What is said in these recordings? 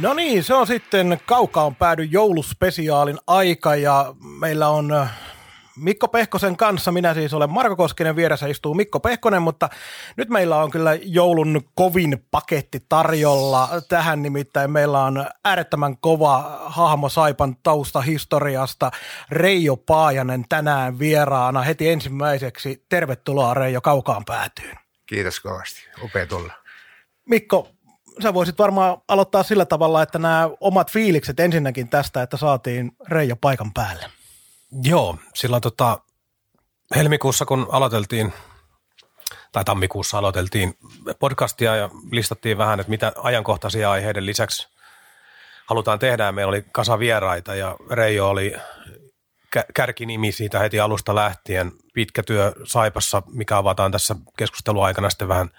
No niin, se on sitten Kaukaan päädy jouluspesiaalin aika ja meillä on äh, Mikko Pehkosen kanssa, minä siis olen Marko Koskinen, vieressä istuu Mikko Pehkonen, mutta nyt meillä on kyllä joulun kovin paketti tarjolla. Tähän nimittäin meillä on äärettömän kova hahmo Saipan taustahistoriasta, Reijo Paajanen tänään vieraana heti ensimmäiseksi. Tervetuloa Reijo Kaukaan päätyyn. Kiitos kovasti, upea tulla. Mikko, sä voisit varmaan aloittaa sillä tavalla, että nämä omat fiilikset ensinnäkin tästä, että saatiin Reijo paikan päälle. Joo, silloin tota, helmikuussa kun aloiteltiin, tai tammikuussa aloiteltiin podcastia ja listattiin vähän, että mitä ajankohtaisia aiheiden lisäksi halutaan tehdä. Meillä oli kasa vieraita ja Reijo oli kä- kärkinimi siitä heti alusta lähtien. Pitkä työ Saipassa, mikä avataan tässä keskusteluaikana sitten vähän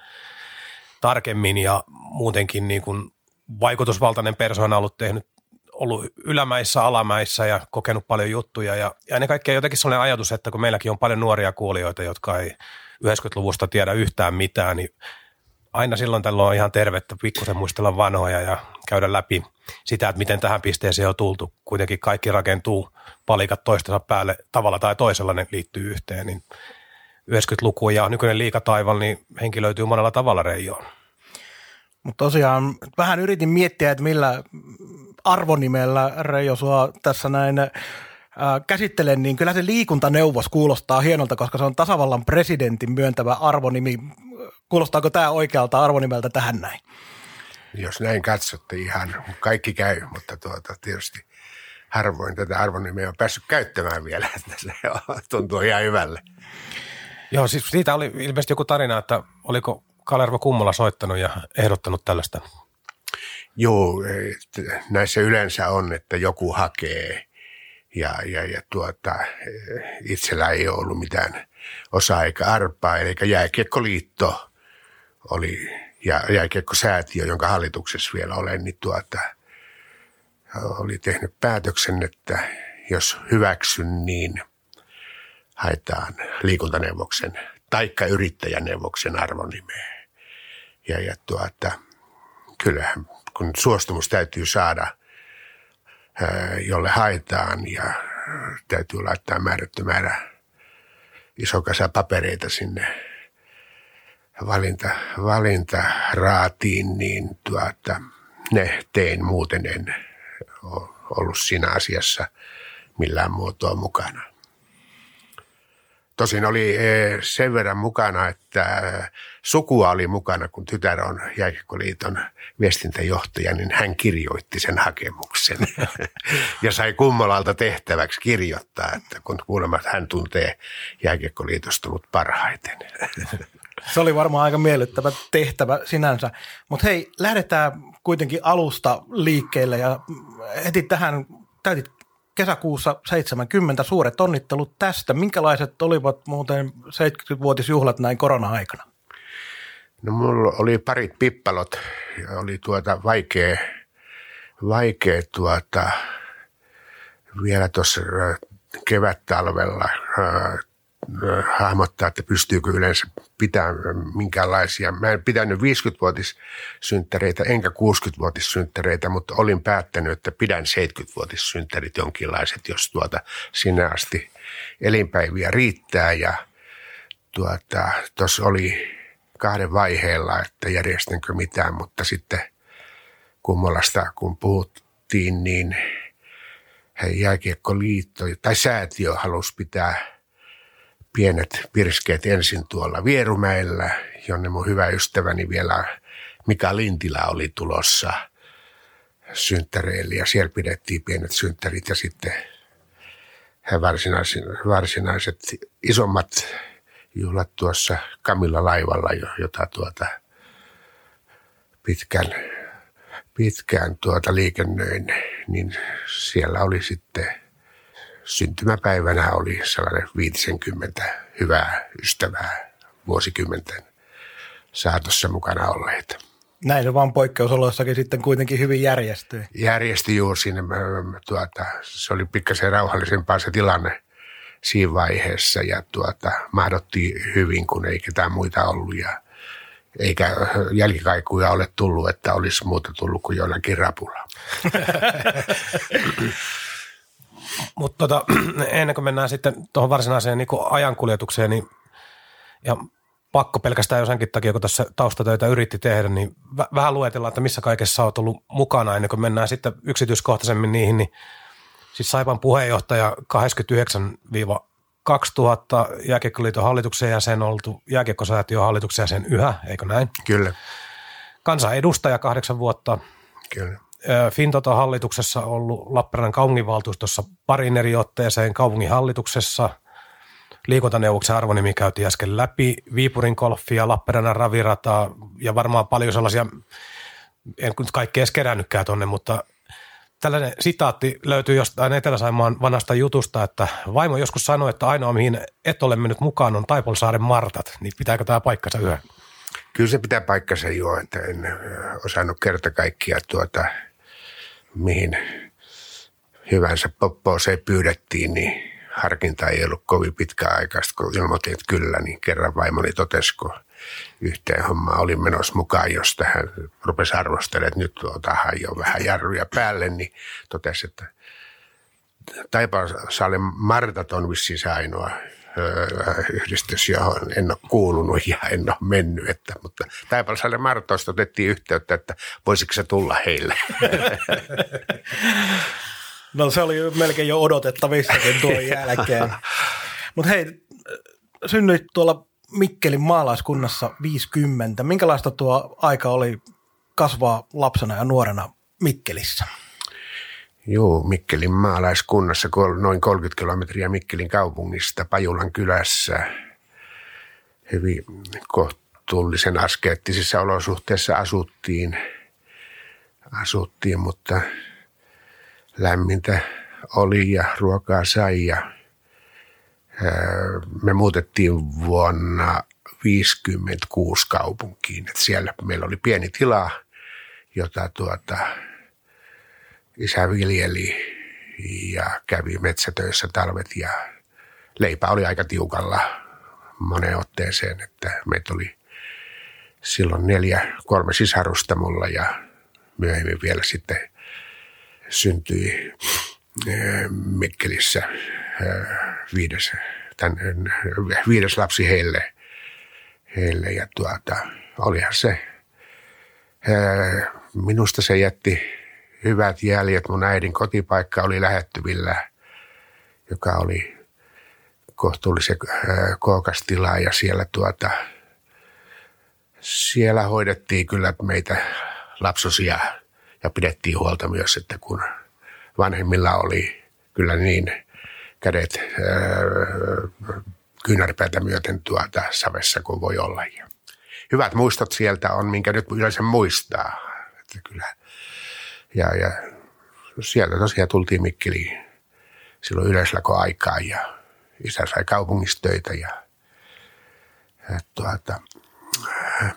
tarkemmin ja muutenkin niin kuin vaikutusvaltainen persoona ollut tehnyt ollut ylämäissä, alamäissä ja kokenut paljon juttuja. Ja, ja ennen kaikkea jotenkin sellainen ajatus, että kun meilläkin on paljon nuoria kuulijoita, jotka ei 90-luvusta tiedä yhtään mitään, niin aina silloin tällöin on ihan tervettä pikkusen muistella vanhoja ja käydä läpi sitä, että miten tähän pisteeseen on tultu. Kuitenkin kaikki rakentuu palikat toistensa päälle tavalla tai toisella ne liittyy yhteen, niin 90-luku ja nykyinen liikataival, niin henki löytyy monella tavalla reijoon. Mutta tosiaan vähän yritin miettiä, että millä arvonimellä Reijo sua tässä näin äh, käsittelen, niin kyllä se liikuntaneuvos kuulostaa hienolta, koska se on tasavallan presidentin myöntävä arvonimi. Kuulostaako tämä oikealta arvonimeltä tähän näin? Jos näin katsotte ihan, kaikki käy, mutta tuota, tietysti harvoin tätä arvonimeä on päässyt käyttämään vielä, että se tuntuu ihan hyvälle. Joo, siis siitä oli ilmeisesti joku tarina, että oliko Kalervo Kummola soittanut ja ehdottanut tällaista? Joo, näissä yleensä on, että joku hakee ja, ja, ja tuota, itsellä ei ole ollut mitään osaa eikä arpaa, eli Jääkiekkoliitto oli ja Jääkiekkosäätiö, jonka hallituksessa vielä olen, niin tuota, oli tehnyt päätöksen, että jos hyväksyn, niin haetaan liikuntaneuvoksen taikka yrittäjäneuvoksen arvonimeä. Ja, ja tuota, kyllähän kun suostumus täytyy saada, jolle haetaan ja täytyy laittaa määrätty määrä iso kasa papereita sinne valinta, valintaraatiin, niin tuota, ne tein muuten en ollut siinä asiassa millään muotoa mukana. Tosin oli eh, sen verran mukana, että sukua oli mukana, kun tytär on Jääkiekkoliiton viestintäjohtaja, niin hän kirjoitti sen hakemuksen ja sai kummalalta tehtäväksi kirjoittaa, että kun kuulemma hän tuntee Jääkiekkoliitosta ollut parhaiten. Se oli varmaan aika miellyttävä tehtävä sinänsä. Mutta hei, lähdetään kuitenkin alusta liikkeelle ja heti tähän täytit kesäkuussa 70. Suuret onnittelut tästä. Minkälaiset olivat muuten 70-vuotisjuhlat näin korona-aikana? No mulla oli parit pippalot ja oli tuota vaikea, vaikea tuota, vielä tuossa kevät-talvella hahmottaa, että pystyykö yleensä pitämään minkälaisia. Mä en pitänyt 50-vuotissynttäreitä enkä 60-vuotissynttäreitä, mutta olin päättänyt, että pidän 70-vuotissynttärit jonkinlaiset, jos tuota sinne asti elinpäiviä riittää. Ja tuota, oli kahden vaiheella, että järjestänkö mitään, mutta sitten Kummolasta kun puhuttiin, niin jääkiekkoliitto tai säätiö halusi pitää – pienet pirskeet ensin tuolla Vierumäellä, jonne mun hyvä ystäväni vielä Mika Lintilä oli tulossa synttäreille ja siellä pidettiin pienet synttärit ja sitten varsinaiset, varsinaiset isommat juhlat tuossa Kamilla laivalla, jota tuota pitkän, pitkään tuota liikennöin, niin siellä oli sitten syntymäpäivänä oli sellainen 50 hyvää ystävää vuosikymmenten saatossa mukana olleita. Näin se vaan poikkeusoloissakin sitten kuitenkin hyvin järjestyi. Järjesti juuri sinne, tuota, se oli pikkasen rauhallisempaa se tilanne siinä vaiheessa ja tuota, mahdotti hyvin, kun ei ketään muita ollut ja eikä jälkikaikuja ole tullut, että olisi muuta tullut kuin jollakin rapulla. Mutta tota, ennen kuin mennään sitten tuohon varsinaiseen niin ajankuljetukseen, niin ja pakko pelkästään jo senkin takia, kun tässä taustatöitä yritti tehdä, niin v- vähän luetellaan, että missä kaikessa olet ollut mukana ennen kuin mennään sitten yksityiskohtaisemmin niihin, niin siis Saipan puheenjohtaja 89 2000 Jääkiekkoliiton hallituksen jäsen, oltu Jääkiekkosäätiön hallituksen jäsen yhä, eikö näin? Kyllä. Kansanedustaja kahdeksan vuotta. Kyllä. Fintoto hallituksessa ollut Lappeenrannan kaupunginvaltuustossa parin eri otteeseen kaupunginhallituksessa. Liikuntaneuvoksen arvonimi käytiin äsken läpi. Viipurin golfia, Lappeenrannan ravirataa ja varmaan paljon sellaisia, en nyt kaikki edes kerännytkään tonne, mutta tällainen sitaatti löytyy jostain Etelä-Saimaan vanhasta jutusta, että vaimo joskus sanoi, että ainoa mihin et ole mennyt mukaan on Taipolsaaren Martat, niin pitääkö tämä paikkansa yhä? Kyllä se pitää paikkansa jo, että en osannut kerta kaikkia tuota, mihin hyvänsä poppooseen pyydettiin, niin harkinta ei ollut kovin pitkä aikaista, kun ilmoitin, että kyllä, niin kerran vaimoni totesi, kun yhteen homma oli menossa mukaan, jos tähän rupesi arvostelemaan, että nyt otahan jo vähän jarruja päälle, niin totesi, että Taipalsaalen Martat on vissiin se ainoa yhdistys, johon en ole kuulunut ja en ole mennyt. Että, mutta Taipalsaaren Martoista otettiin yhteyttä, että voisiko se tulla heille. No se oli melkein jo odotettavissakin tuon jälkeen. Mutta hei, synnyit tuolla Mikkelin maalaiskunnassa 50. Minkälaista tuo aika oli kasvaa lapsena ja nuorena Mikkelissä? Joo, Mikkelin maalaiskunnassa, noin 30 kilometriä Mikkelin kaupungista, Pajulan kylässä. Hyvin kohtuullisen askeettisissa olosuhteissa asuttiin, asuttiin mutta lämmintä oli ja ruokaa sai ja me muutettiin vuonna 56 kaupunkiin. Et siellä meillä oli pieni tila, jota tuota, isä viljeli ja kävi metsätöissä talvet ja leipä oli aika tiukalla moneen otteeseen, että meitä oli silloin neljä, kolme sisarusta mulla ja myöhemmin vielä sitten syntyi Mikkelissä viides, tämän, viides lapsi heille, heille ja tuota, olihan se, minusta se jätti hyvät jäljet. Mun äidin kotipaikka oli lähettyvillä, joka oli kohtuullisen kookas tila ja siellä tuota, siellä hoidettiin kyllä meitä lapsosia ja pidettiin huolta myös, että kun vanhemmilla oli kyllä niin kädet kyynärpäätä myöten tuota savessa kuin voi olla. Ja hyvät muistot sieltä on, minkä nyt yleensä muistaa. Että kyllä. Ja, ja sieltä tosiaan tultiin Mikkeliin silloin yleislako aikaa ja isä sai kaupungistöitä ja, ja tuota,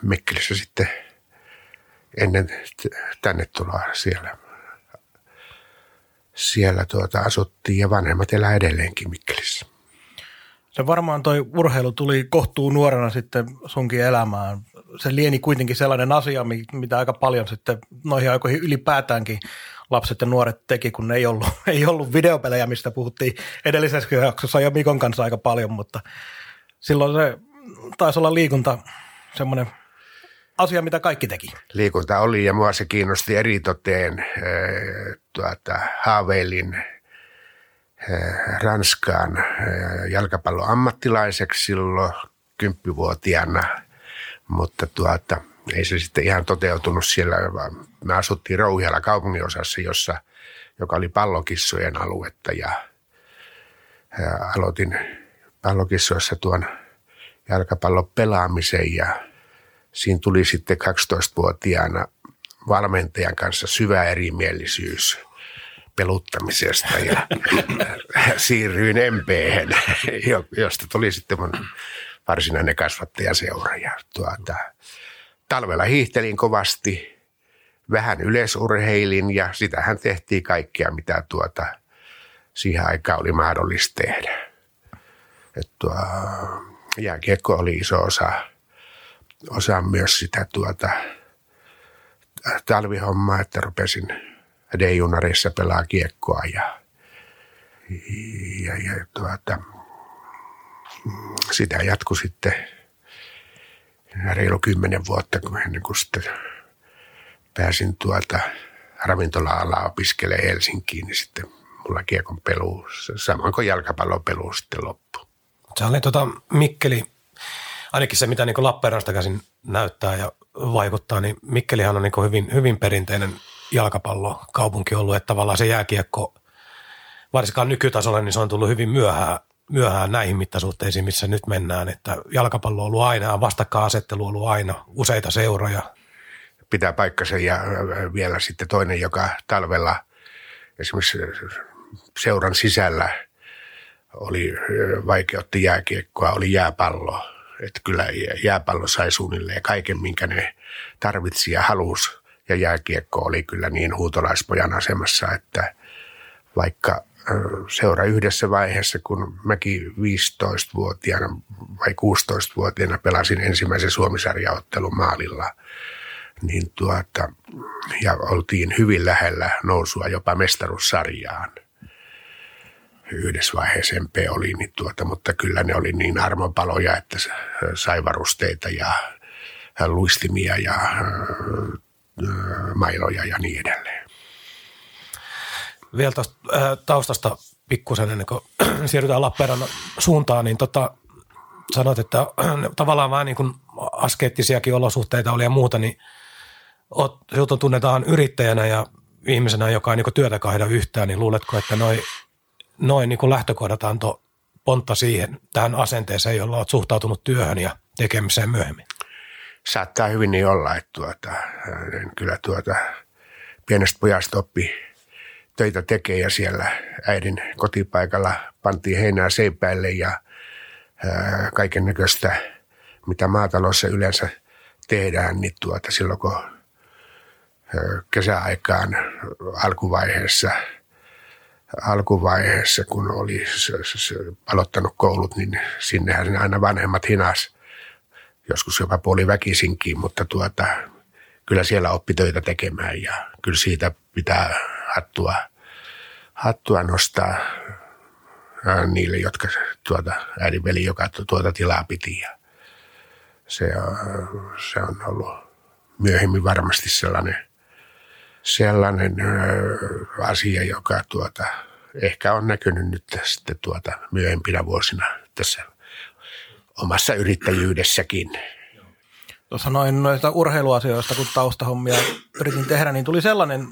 Mikkelissä sitten ennen tänne tuloa siellä, siellä tuota asuttiin ja vanhemmat elää edelleenkin Mikkelissä. Se varmaan toi urheilu tuli kohtuu nuorena sitten sunkin elämään. Se lieni kuitenkin sellainen asia, mitä aika paljon sitten noihin aikoihin ylipäätäänkin lapset ja nuoret teki, kun ei ollut, ei ollut videopelejä, mistä puhuttiin edellisessä jaksossa jo Mikon kanssa aika paljon, mutta silloin se taisi olla liikunta semmoinen asia, mitä kaikki teki. Liikunta oli ja mua se kiinnosti eritoteen. Tuota, haaveilin Ranskaan jalkapallon ammattilaiseksi silloin kymppivuotiaana, mutta tuota, ei se sitten ihan toteutunut siellä, vaan me asuttiin Rouhialla kaupunginosassa, jossa, joka oli pallokissojen aluetta ja, ja aloitin pallokissoissa tuon jalkapallon pelaamisen ja siinä tuli sitten 12-vuotiaana valmentajan kanssa syvä erimielisyys peluttamisesta ja siirryin MPhen, josta tuli sitten mun varsinainen kasvattajaseura. Ja tuota, talvella hiihtelin kovasti, vähän yleisurheilin ja sitähän tehtiin kaikkea, mitä tuota, siihen aikaan oli mahdollista tehdä. Tuo, jääkiekko oli iso osa, osa myös sitä tuota, talvihommaa, että rupesin D-junareissa pelaa kiekkoa ja, ja, ja tuota, sitä jatkui sitten reilu kymmenen vuotta, kun ennen kuin sitten pääsin tuota ravintola-alaa opiskelemaan Helsinkiin, niin sitten mulla kiekon pelu, samoin kuin jalkapallon pelu sitten loppu. Se oli tota Mikkeli, ainakin se mitä niin Lappeenrannasta käsin näyttää ja vaikuttaa, niin Mikkelihan on niin hyvin, hyvin perinteinen jalkapallokaupunki ollut, että tavallaan se jääkiekko, varsinkaan nykytasolla, niin se on tullut hyvin myöhään, myöhään näihin mittasuhteisiin, missä nyt mennään, että jalkapallo on ollut aina, vastakkainasettelu on ollut aina, useita seuroja. Pitää paikkansa ja vielä sitten toinen, joka talvella esimerkiksi seuran sisällä oli vaikeutti jääkiekkoa, oli jääpallo. Että kyllä jääpallo sai suunnilleen kaiken, minkä ne tarvitsi ja halusi. Ja jääkiekko oli kyllä niin huutolaispojan asemassa, että vaikka seura yhdessä vaiheessa, kun mäkin 15-vuotiaana vai 16-vuotiaana pelasin ensimmäisen Suomisarjaottelun maalilla, niin tuota, ja oltiin hyvin lähellä nousua jopa mestaruussarjaan. Yhdessä vaiheessa MP oli, niin tuota, mutta kyllä ne oli niin armopaloja, että sai varusteita ja luistimia ja mailoja ja niin edelleen. Vielä tuosta taustasta pikkusen ennen kuin siirrytään Lappeenrannan suuntaan, niin tota, sanoit, että tavallaan vähän niin kuin askeettisiakin olosuhteita oli ja muuta, niin oot, sinut tunnetaan yrittäjänä ja ihmisenä, joka ei niin työtä kaihda yhtään, niin luuletko, että noin noi niin lähtökohdat antoi pontta siihen, tähän asenteeseen, jolla olet suhtautunut työhön ja tekemiseen myöhemmin? Saattaa hyvin niin olla, että tuota, kyllä tuota, pienestä pojasta oppi töitä tekee ja siellä äidin kotipaikalla pantiin heinää seipäille ja kaiken näköistä, mitä maatalossa yleensä tehdään, niin tuota, silloin kun kesäaikaan alkuvaiheessa, alkuvaiheessa kun oli aloittanut koulut, niin sinnehän aina vanhemmat hinas, joskus jopa puoli väkisinkin, mutta tuota, kyllä siellä oppi töitä tekemään ja kyllä siitä pitää hattua, hattua nostaa niille, jotka tuota, äidin veli, joka tuota tilaa piti. Ja se, se on ollut myöhemmin varmasti sellainen, sellainen asia, joka tuota, ehkä on näkynyt nyt sitten tuota myöhempinä vuosina tässä omassa yrittäjyydessäkin. Tuossa noin noista urheiluasioista, kun taustahommia yritin tehdä, niin tuli sellainen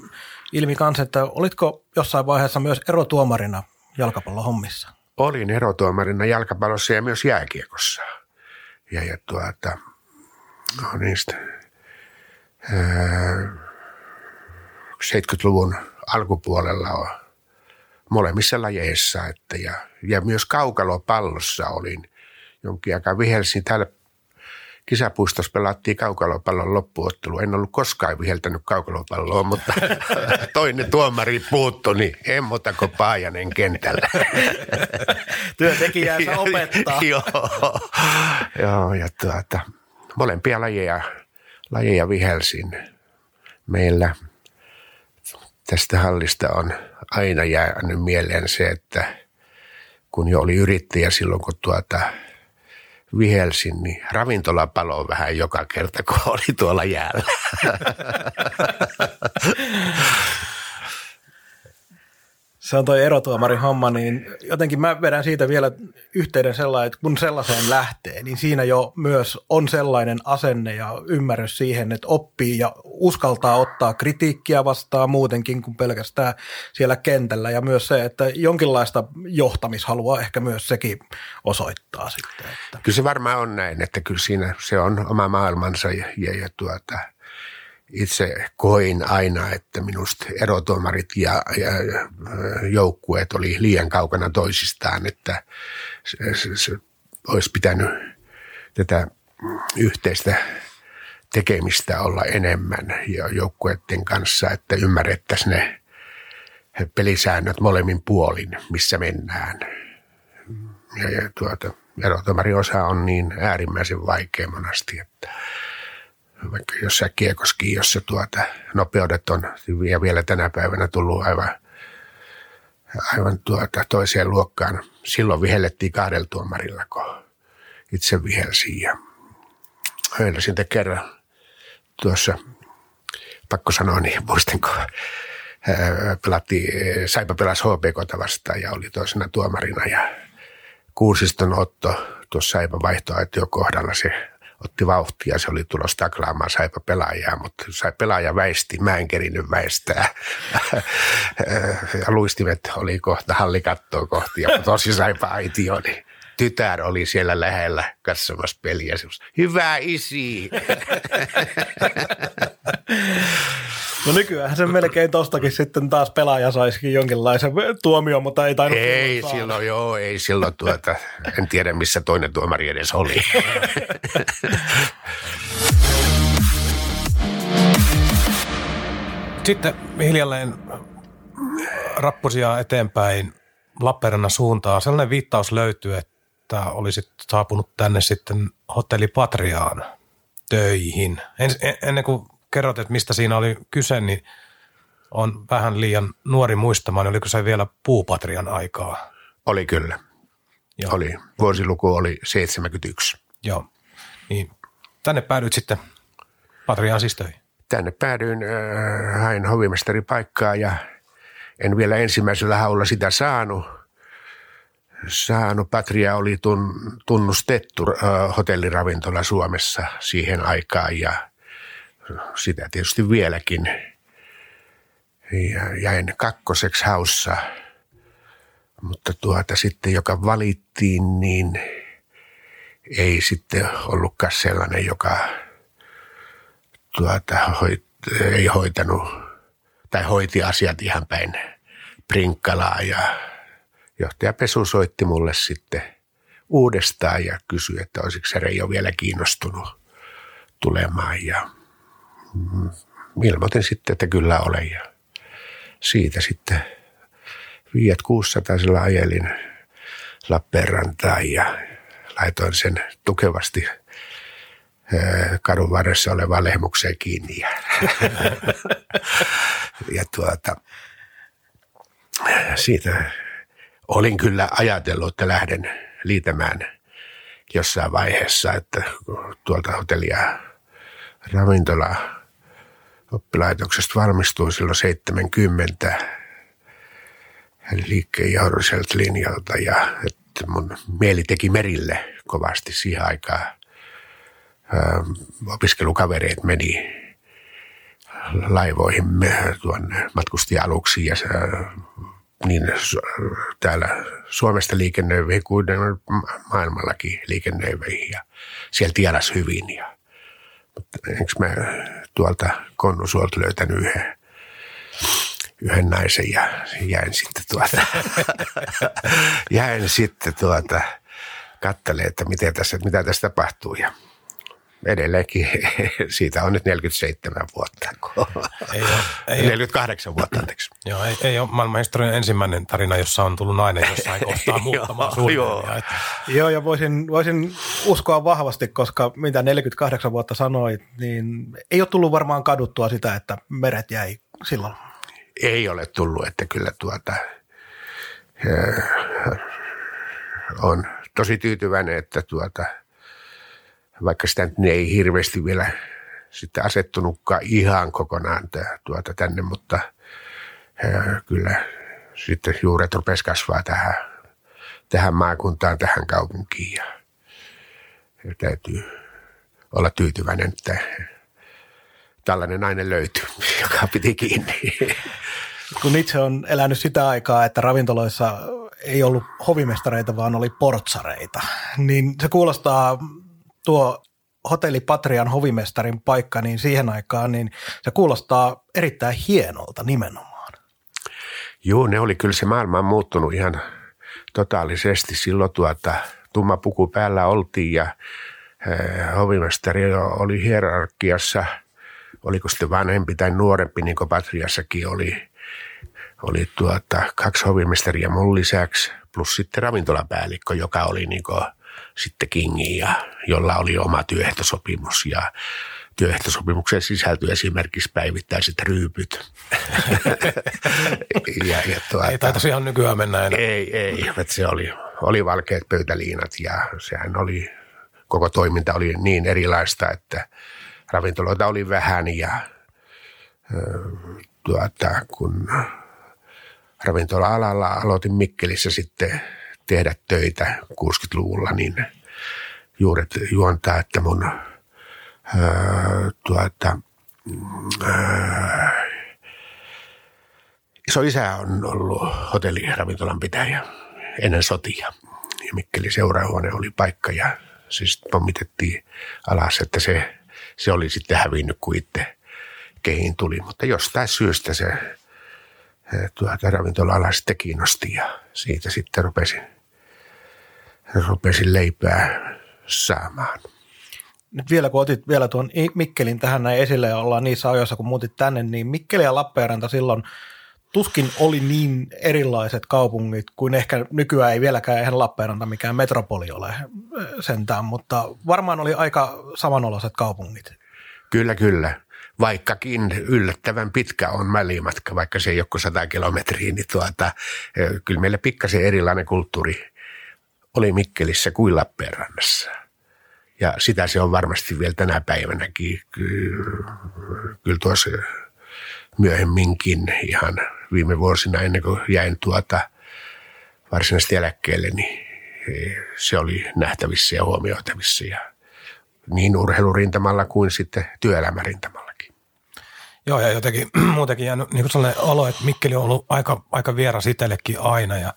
ilmi kanssa, että olitko jossain vaiheessa myös erotuomarina jalkapallohommissa? Olin erotuomarina jalkapallossa ja myös jääkiekossa. Ja, ja tuota, no niistä, ää, 70-luvun alkupuolella on molemmissa lajeissa. Että ja, ja myös kaukalopallossa olin jonkin aikaa vihelsin täällä kisapuistossa pelattiin kaukalopallon loppuottelu. En ollut koskaan viheltänyt kaukalopalloa, mutta toinen tuomari puuttui, niin en muuta kuin Paajanen kentällä. Työntekijäänsä opettaa. Joo, Joo ja tuota, molempia lajeja, lajeja vihelsin. Meillä tästä hallista on aina jäänyt mieleen se, että kun jo oli yrittäjä silloin, kun tuota – vihelsin, niin ravintola paloi vähän joka kerta, kun oli tuolla jäällä. se on toi erotuomarin homma, niin jotenkin mä vedän siitä vielä yhteyden sellainen, että kun sellaiseen lähtee, niin siinä jo myös on sellainen asenne ja ymmärrys siihen, että oppii ja uskaltaa ottaa kritiikkiä vastaan muutenkin kuin pelkästään siellä kentällä. Ja myös se, että jonkinlaista johtamishalua ehkä myös sekin osoittaa sitten. Että. Kyllä se varmaan on näin, että kyllä siinä se on oma maailmansa ja, ja, ja tuota, itse koin aina, että minusta erotuomarit ja, ja joukkueet oli liian kaukana toisistaan, että se, se, se olisi pitänyt tätä yhteistä tekemistä olla enemmän joukkueiden kanssa, että ymmärrettäisiin ne pelisäännöt molemmin puolin, missä mennään. Ja, ja tuota, erotomariosa on niin äärimmäisen vaikea monasti, että vaikka jossain kiekoski, jossa tuota, nopeudet on ja vielä tänä päivänä tullut aivan, aivan tuota, toiseen luokkaan. Silloin vihellettiin kahdella tuomarilla, kun itse vihelsin ja höylläsin kerran tuossa, pakko sanoa niin, muistinko, pelatti, Saipa pelasi HPK vastaan ja oli toisena tuomarina ja Kuusiston Otto tuossa Saipa vaihtoaitio kohdalla se otti vauhtia, se oli tulossa taklaamaan Saipa pelaajaa, mutta sai pelaaja väisti, mä en kerinyt väistää. ja luistimet oli kohta hallikattoa kohti ja tosi Saipa aitio, niin tytär oli siellä lähellä katsomassa peliä. Hyvä isi! No nykyään se melkein tostakin sitten taas pelaaja saisikin jonkinlaisen tuomio, mutta ei tainnut Ei silloin, joo, ei silloin tuota, en tiedä missä toinen tuomari edes oli. Sitten hiljalleen rappusia eteenpäin Lappeenrannan suuntaan. Sellainen viittaus löytyy, että olisit saapunut tänne sitten hotelli Patriaan töihin. En, ennen kuin kerrot, että mistä siinä oli kyse, niin on vähän liian nuori muistamaan. Oliko se vielä puupatrian aikaa? Oli kyllä. Joo. Oli. Vuosiluku oli 71. Joo. Niin tänne päädyit sitten Patriaan siis töihin? Tänne päädyin, äh, hain hovimestaripaikkaa ja en vielä ensimmäisellä haulla sitä saanut. Saanut. Patria oli tun, tunnustettu äh, hotelliravintola Suomessa siihen aikaan ja sitä tietysti vieläkin. Ja jäin kakkoseksi haussa, mutta tuota sitten, joka valittiin, niin ei sitten ollutkaan sellainen, joka tuota, hoit, ei hoitanut tai hoiti asiat ihan päin prinkkalaa ja johtaja Pesu soitti mulle sitten uudestaan ja kysyi, että olisiko se Reijo vielä kiinnostunut tulemaan ja ilmoitin sitten, että kyllä olen ja siitä sitten Fiat 600 ajelin Lappeenrantaan ja laitoin sen tukevasti kadun varressa olevaan lehmukseen kiinni. Ja, ja tuota, siitä olin kyllä ajatellut, että lähden liitämään jossain vaiheessa, että tuolta hotellia ravintolaa oppilaitoksesta valmistuin silloin 70 liikkeen johdolliselta linjalta ja että mun mieli teki merille kovasti siihen aikaan. Opiskelukavereet meni laivoihin tuonne matkustajaluksiin ja niin täällä Suomesta liikennöiveihin kuin maailmallakin liikennöiveihin ja siellä tiedas hyvin ja enkö mä tuolta Konnusuolta löytänyt yhden, yhden naisen ja jäin sitten tuota, jäin sitten tuota, kattelemaan, että miten tässä, mitä tässä tapahtuu. Ja edelleenkin siitä on nyt 47 vuotta. Ei ole, ei 48 ole. vuotta, anteeksi. Joo, ei, ei ole maailmanhistorian ensimmäinen tarina, jossa on tullut nainen jossain kohtaa muuttamaan joo, joo. joo, ja voisin, voisin uskoa vahvasti, koska mitä 48 vuotta sanoit, niin ei ole tullut varmaan kaduttua sitä, että meret jäi silloin. Ei ole tullut, että kyllä tuota, on tosi tyytyväinen, että tuota – vaikka sitä nyt ei hirveästi vielä sitten asettunutkaan ihan kokonaan tuota tänne, mutta kyllä sitten juuret rupesi kasvaa tähän, tähän maakuntaan, tähän kaupunkiin ja täytyy olla tyytyväinen, että tällainen nainen löytyy, joka piti kiinni. Kun itse on elänyt sitä aikaa, että ravintoloissa ei ollut hovimestareita, vaan oli portsareita, niin se kuulostaa tuo hotelli Patrian hovimestarin paikka, niin siihen aikaan niin se kuulostaa erittäin hienolta nimenomaan. Joo, ne oli kyllä se maailma on muuttunut ihan totaalisesti. Silloin tuota, tumma puku päällä oltiin ja eh, hovimestari oli hierarkiassa, oliko sitten vanhempi tai nuorempi, niin kuin Patriassakin oli, oli tuota, kaksi hovimestaria mun lisäksi, plus sitten ravintolapäällikkö, joka oli niin kuin sitten kingi ja jolla oli oma työehtosopimus ja työehtosopimukseen sisältyi esimerkiksi päivittäiset ryypyt. ja, ja tuota, ei taitaisi ihan nykyään mennä enää. Ei, ei. Että se oli, oli valkeat pöytäliinat ja sehän oli, koko toiminta oli niin erilaista, että ravintoloita oli vähän ja tuota, kun ravintola-alalla aloitin Mikkelissä sitten tehdä töitä 60-luvulla, niin juuret juontaa, että mun ää, tuota, ää, iso isä on ollut hotelliravintolan pitäjä ennen sotia. Ja Mikkeli seurahuone oli paikka ja sitten pommitettiin alas, että se, se oli sitten hävinnyt, kun itse kehiin tuli. Mutta jostain syystä se tuota, ravintola-ala sitten kiinnosti ja siitä sitten rupesin, rupesin leipää saamaan. Nyt vielä kun otit vielä tuon Mikkelin tähän näin esille ja ollaan niissä ajoissa, kun muutit tänne, niin Mikkeli ja Lappeenranta silloin tuskin oli niin erilaiset kaupungit kuin ehkä nykyään ei vieläkään eihän Lappeenranta mikään metropoli ole sentään, mutta varmaan oli aika samanoloiset kaupungit. Kyllä, kyllä vaikkakin yllättävän pitkä on välimatka, vaikka se ei ole kuin 100 kilometriä, niin tuota, kyllä meillä pikkasen erilainen kulttuuri oli Mikkelissä kuin Lappeenrannassa. Ja sitä se on varmasti vielä tänä päivänäkin. Kyllä tuossa myöhemminkin ihan viime vuosina ennen kuin jäin tuota varsinaisesti eläkkeelle, niin se oli nähtävissä ja huomioitavissa ja niin urheilurintamalla kuin sitten työelämärintamalla. Joo, ja jotenkin muutenkin jäänyt niin kuin sellainen olo, että Mikkeli on ollut aika, aika vieras itsellekin aina ja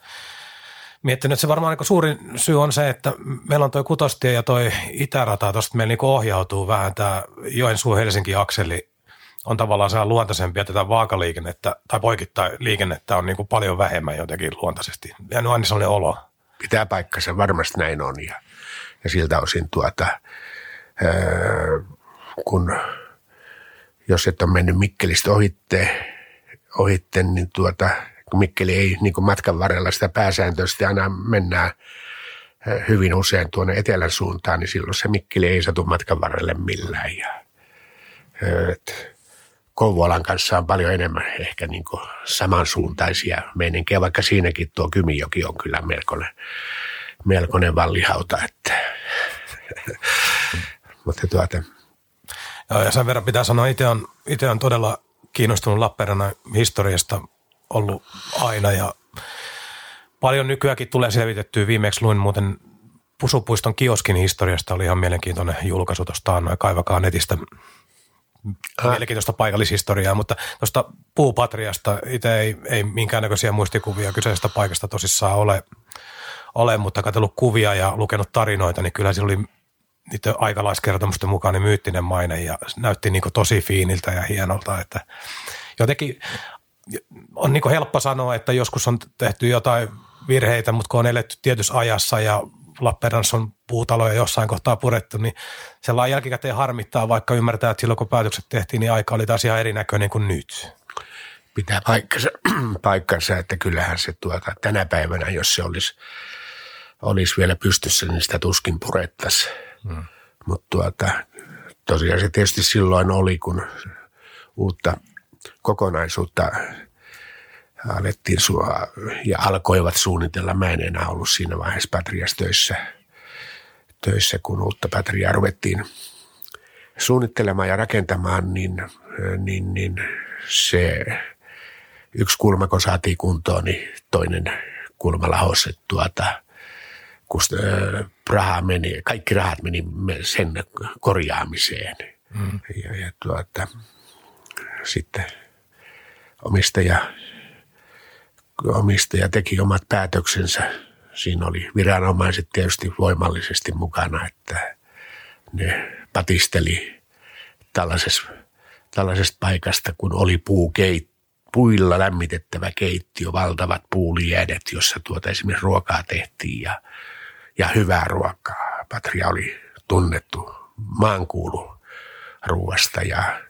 miettinyt, että se varmaan niin suurin syy on se, että meillä on toi kutostie ja toi itärata, tuosta meillä niin ohjautuu vähän tämä Joensuu-Helsinki-akseli on tavallaan se luontaisempi ja tätä vaakaliikennettä tai poikittain liikennettä on niin kuin paljon vähemmän jotenkin luontaisesti. Ja no aina sellainen olo. Pitää paikkansa, varmasti näin on ja, ja siltä osin tuota, öö, kun – jos et ole mennyt Mikkelistä ohitte, ohitte niin tuota, kun Mikkeli ei niin kuin matkan varrella sitä pääsääntöisesti aina mennään eh, hyvin usein tuonne etelän suuntaan, niin silloin se Mikkeli ei satu matkan varrelle millään. Ja, eh, et, Kouvolan kanssa on paljon enemmän ehkä niin kuin samansuuntaisia meininkiä, vaikka siinäkin tuo Kymijoki on kyllä melkoinen, melkoinen vallihauta. Että. Mutta tuota, ja sen verran pitää sanoa, itse on, itse on todella kiinnostunut Lappeenrannan historiasta ollut aina ja paljon nykyäänkin tulee selvitettyä. Viimeksi luin muuten Pusupuiston kioskin historiasta, oli ihan mielenkiintoinen julkaisu tuosta noin kaivakaa netistä äh. mielenkiintoista paikallishistoriaa, mutta tuosta puupatriasta itse ei, ei minkäännäköisiä muistikuvia kyseisestä paikasta tosissaan ole, ole mutta katsellut kuvia ja lukenut tarinoita, niin kyllä se oli niiden aikalaiskertomusten mukaan niin myyttinen maine ja näytti niin tosi fiiniltä ja hienolta, että jotenkin on niin helppo sanoa, että joskus on tehty jotain virheitä, mutta kun on eletty tietyssä ajassa ja Lappeenrannassa on puutaloja jossain kohtaa purettu, niin sellainen jälkikäteen harmittaa, vaikka ymmärtää, että silloin kun päätökset tehtiin, niin aika oli taas ihan erinäköinen kuin nyt. Pitää paikkansa, paikkansa että kyllähän se tuota, tänä päivänä, jos se olisi, olisi vielä pystyssä, niin sitä tuskin purettaisiin Mm. Mutta tuota, tosiaan se tietysti silloin oli, kun uutta kokonaisuutta alettiin sua, ja alkoivat suunnitella. Mä en enää ollut siinä vaiheessa Patrias töissä, töissä kun uutta Patriaa ruvettiin suunnittelemaan ja rakentamaan, niin, niin, niin se yksi kulma, kun saatiin kuntoon, niin toinen kulma lahosi. Tuota, kun rahaa meni, kaikki rahat meni sen korjaamiseen. Mm. Ja, ja tuota, sitten omistaja, omistaja teki omat päätöksensä. Siinä oli viranomaiset tietysti voimallisesti mukana, että ne patisteli tällaisessa, tällaisesta paikasta, kun oli puukeit, puilla lämmitettävä keittiö, valtavat puulijädet, jossa tuota esimerkiksi ruokaa tehtiin ja, ja hyvää ruokaa. Patria oli tunnettu maankuulu ruoasta ja,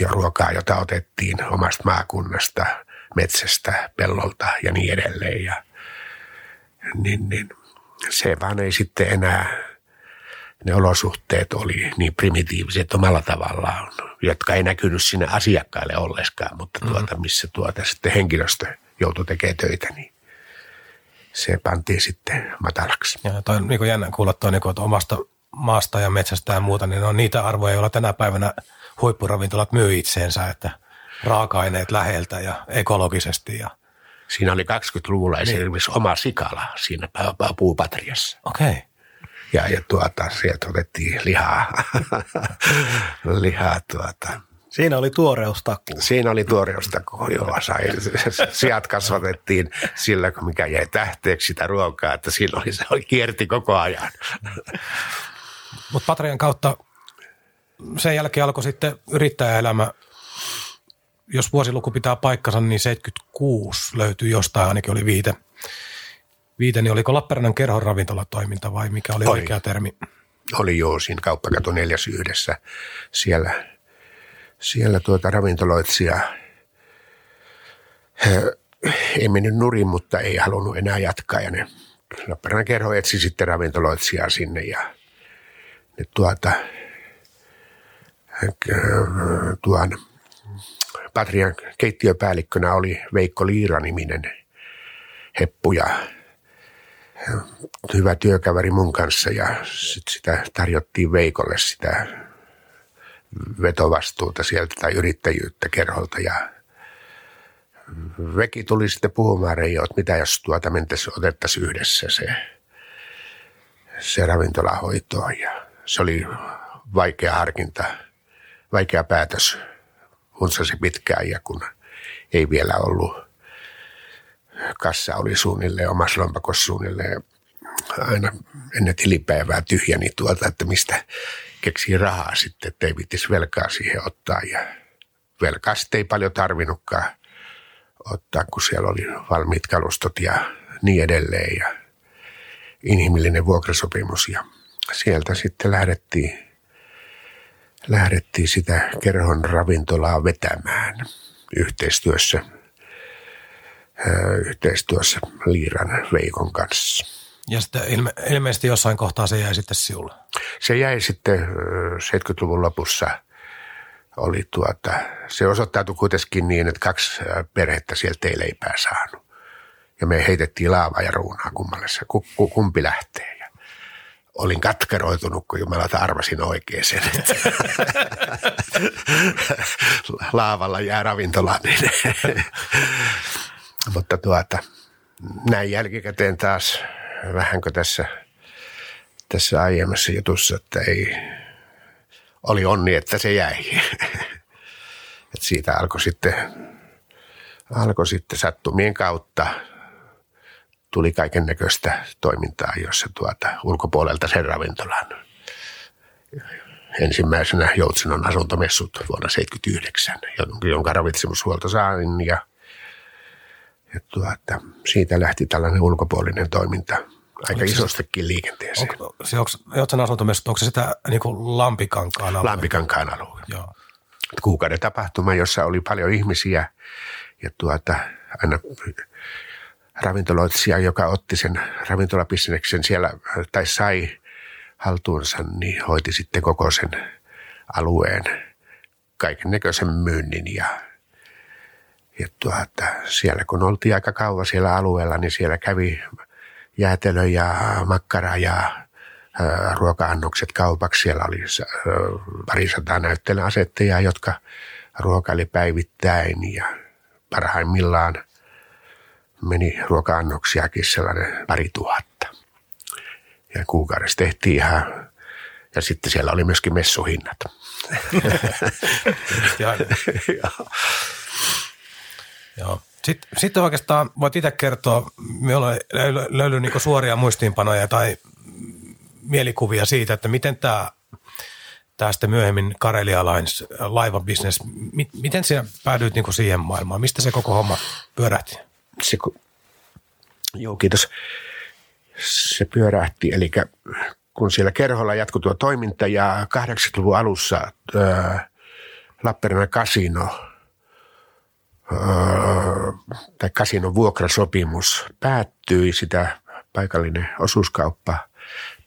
ja ruokaa, jota otettiin omasta maakunnasta, metsästä, pellolta ja niin edelleen. Ja, niin, niin, se vaan ei sitten enää, ne olosuhteet oli niin primitiiviset omalla tavallaan, jotka ei näkynyt sinne asiakkaille olleskaan, mutta mm-hmm. tuota, missä tuota sitten henkilöstö joutui tekemään töitä, niin se pantiin sitten matalaksi. Ja toi on niin jännä kuulla toi, niin kuin, että omasta maasta ja metsästä ja muuta, niin ne on niitä arvoja, joilla tänä päivänä huippuravintolat myy itseensä, että raaka-aineet läheltä ja ekologisesti ja Siinä oli 20-luvulla niin. esimerkiksi oma sikala siinä puupatriassa. Okei. Okay. Ja, ja tuota, sieltä otettiin lihaa, lihaa tuota. Siinä oli tuoreustakku. Siinä oli tuoreustakku, joo. Sai, sijat kasvatettiin sillä, mikä jäi tähteeksi sitä ruokaa, että siinä oli, se oli kierti koko ajan. Mutta Patrian kautta sen jälkeen alkoi sitten yrittäjäelämä jos vuosiluku pitää paikkansa, niin 76 löytyy jostain, ainakin oli viite. Viite, niin oliko Lappeenrannan kerhon ravintolatoiminta vai mikä oli, oli. oikea termi? Oli joo, siinä kauppakato neljäs yhdessä. Siellä, siellä tuota ravintoloitsija ei mennyt nurin, mutta ei halunnut enää jatkaa. Ja ne Lappeenrannan kerho etsi sitten ravintoloitsijaa sinne ja ne tuota, tuon Patrian keittiöpäällikkönä oli Veikko Liira-niminen heppu ja hyvä työkaveri mun kanssa ja sit sitä tarjottiin Veikolle sitä vetovastuuta sieltä tai yrittäjyyttä kerholta ja Veki tuli sitten puhumaan Reijo, että mitä jos tuota mentäisiin, otettaisiin yhdessä se, se ravintolahoitoon ja se oli vaikea harkinta, vaikea päätös huntsasi pitkään ja kun ei vielä ollut, kassa oli suunnilleen, omassa lompakossa suunnilleen aina ennen tilipäivää tyhjä, niin tuolta, että mistä keksii rahaa sitten, että ei viittisi velkaa siihen ottaa. Ja velkaa sitten ei paljon tarvinnutkaan ottaa, kun siellä oli valmiit kalustot ja niin edelleen. Ja inhimillinen vuokrasopimus ja sieltä sitten lähdettiin lähdettiin sitä kerhon ravintolaa vetämään yhteistyössä, yhteistyössä Liiran Veikon kanssa. Ja sitten ilme, ilmeisesti jossain kohtaa se jäi sitten sinulle? Se jäi sitten 70-luvun lopussa. Oli tuota, se osoittautui kuitenkin niin, että kaksi perhettä sieltä ei leipää saanut. Ja me heitettiin laavaa ja ruunaa kummalle se, kumpi lähtee olin katkeroitunut, kun jumalata arvasin oikein sen. Laavalla jää ravintola. Niin. Mutta tuota, näin jälkikäteen taas vähänkö tässä, tässä aiemmassa jutussa, että ei, oli onni, että se jäi. Et siitä alkoi sitten, alkoi sitten sattumien kautta – tuli kaiken näköistä toimintaa, jossa tuota, ulkopuolelta sen ravintolan. Ensimmäisenä Joutsinon asuntomessut vuonna 1979, jonka ravitsemushuolto sain ja, ja tuota, siitä lähti tällainen ulkopuolinen toiminta aika isostikin liikenteeseen. Onko, se, onko Joutsen asuntomessut, onko se sitä niin kuin Lampikankaan alue? Lampikankaan alue. Joo. Kuukauden tapahtuma, jossa oli paljon ihmisiä ja tuota, aina ravintoloitsija, joka otti sen ravintolabisneksen siellä tai sai haltuunsa, niin hoiti sitten koko sen alueen kaiken näköisen myynnin ja, ja tuota, siellä kun oltiin aika kauan siellä alueella, niin siellä kävi jäätelö ja makkara ja ruoka-annokset kaupaksi. Siellä oli parisataa näyttelijän asettajaa, jotka ruokaili päivittäin ja parhaimmillaan – meni ruoka-annoksiakin sellainen pari tuhatta. Ja kuukaudessa tehtiin ihan, ja sitten siellä oli myöskin messuhinnat. Joo. Sitten, sitten oikeastaan voit itse kertoa, me ollaan löydy niin suoria muistiinpanoja tai mielikuvia siitä, että miten tämä tämä sitten myöhemmin Karelia Lines laivabisnes, miten sinä päädyit niin siihen maailmaan? Mistä se koko homma pyörähti? Se, joo, kiitos. Se pyörähti, eli kun siellä kerholla jatkui tuo toiminta ja 80-luvun alussa ää, Lappeenrannan kasino tai kasinon vuokrasopimus päättyi, sitä paikallinen osuuskauppa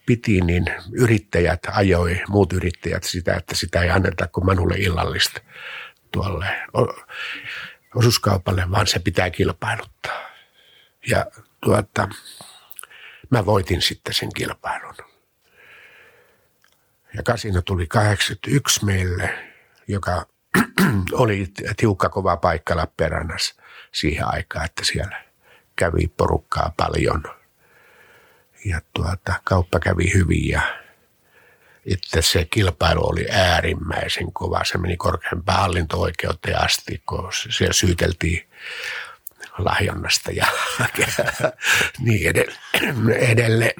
piti, niin yrittäjät ajoi, muut yrittäjät sitä, että sitä ei anneta kuin Manulle illallista tuolle osuuskaupalle, vaan se pitää kilpailuttaa. Ja tuota, mä voitin sitten sen kilpailun. Ja kasino tuli 81 meille, joka oli tiukka kova paikka Lappeenrannassa siihen aikaan, että siellä kävi porukkaa paljon. Ja tuota, kauppa kävi hyvin ja että se kilpailu oli äärimmäisen kova. Se meni korkeampaan hallinto-oikeuteen asti, kun siellä syyteltiin lahjonnasta ja niin edelleen, edelleen,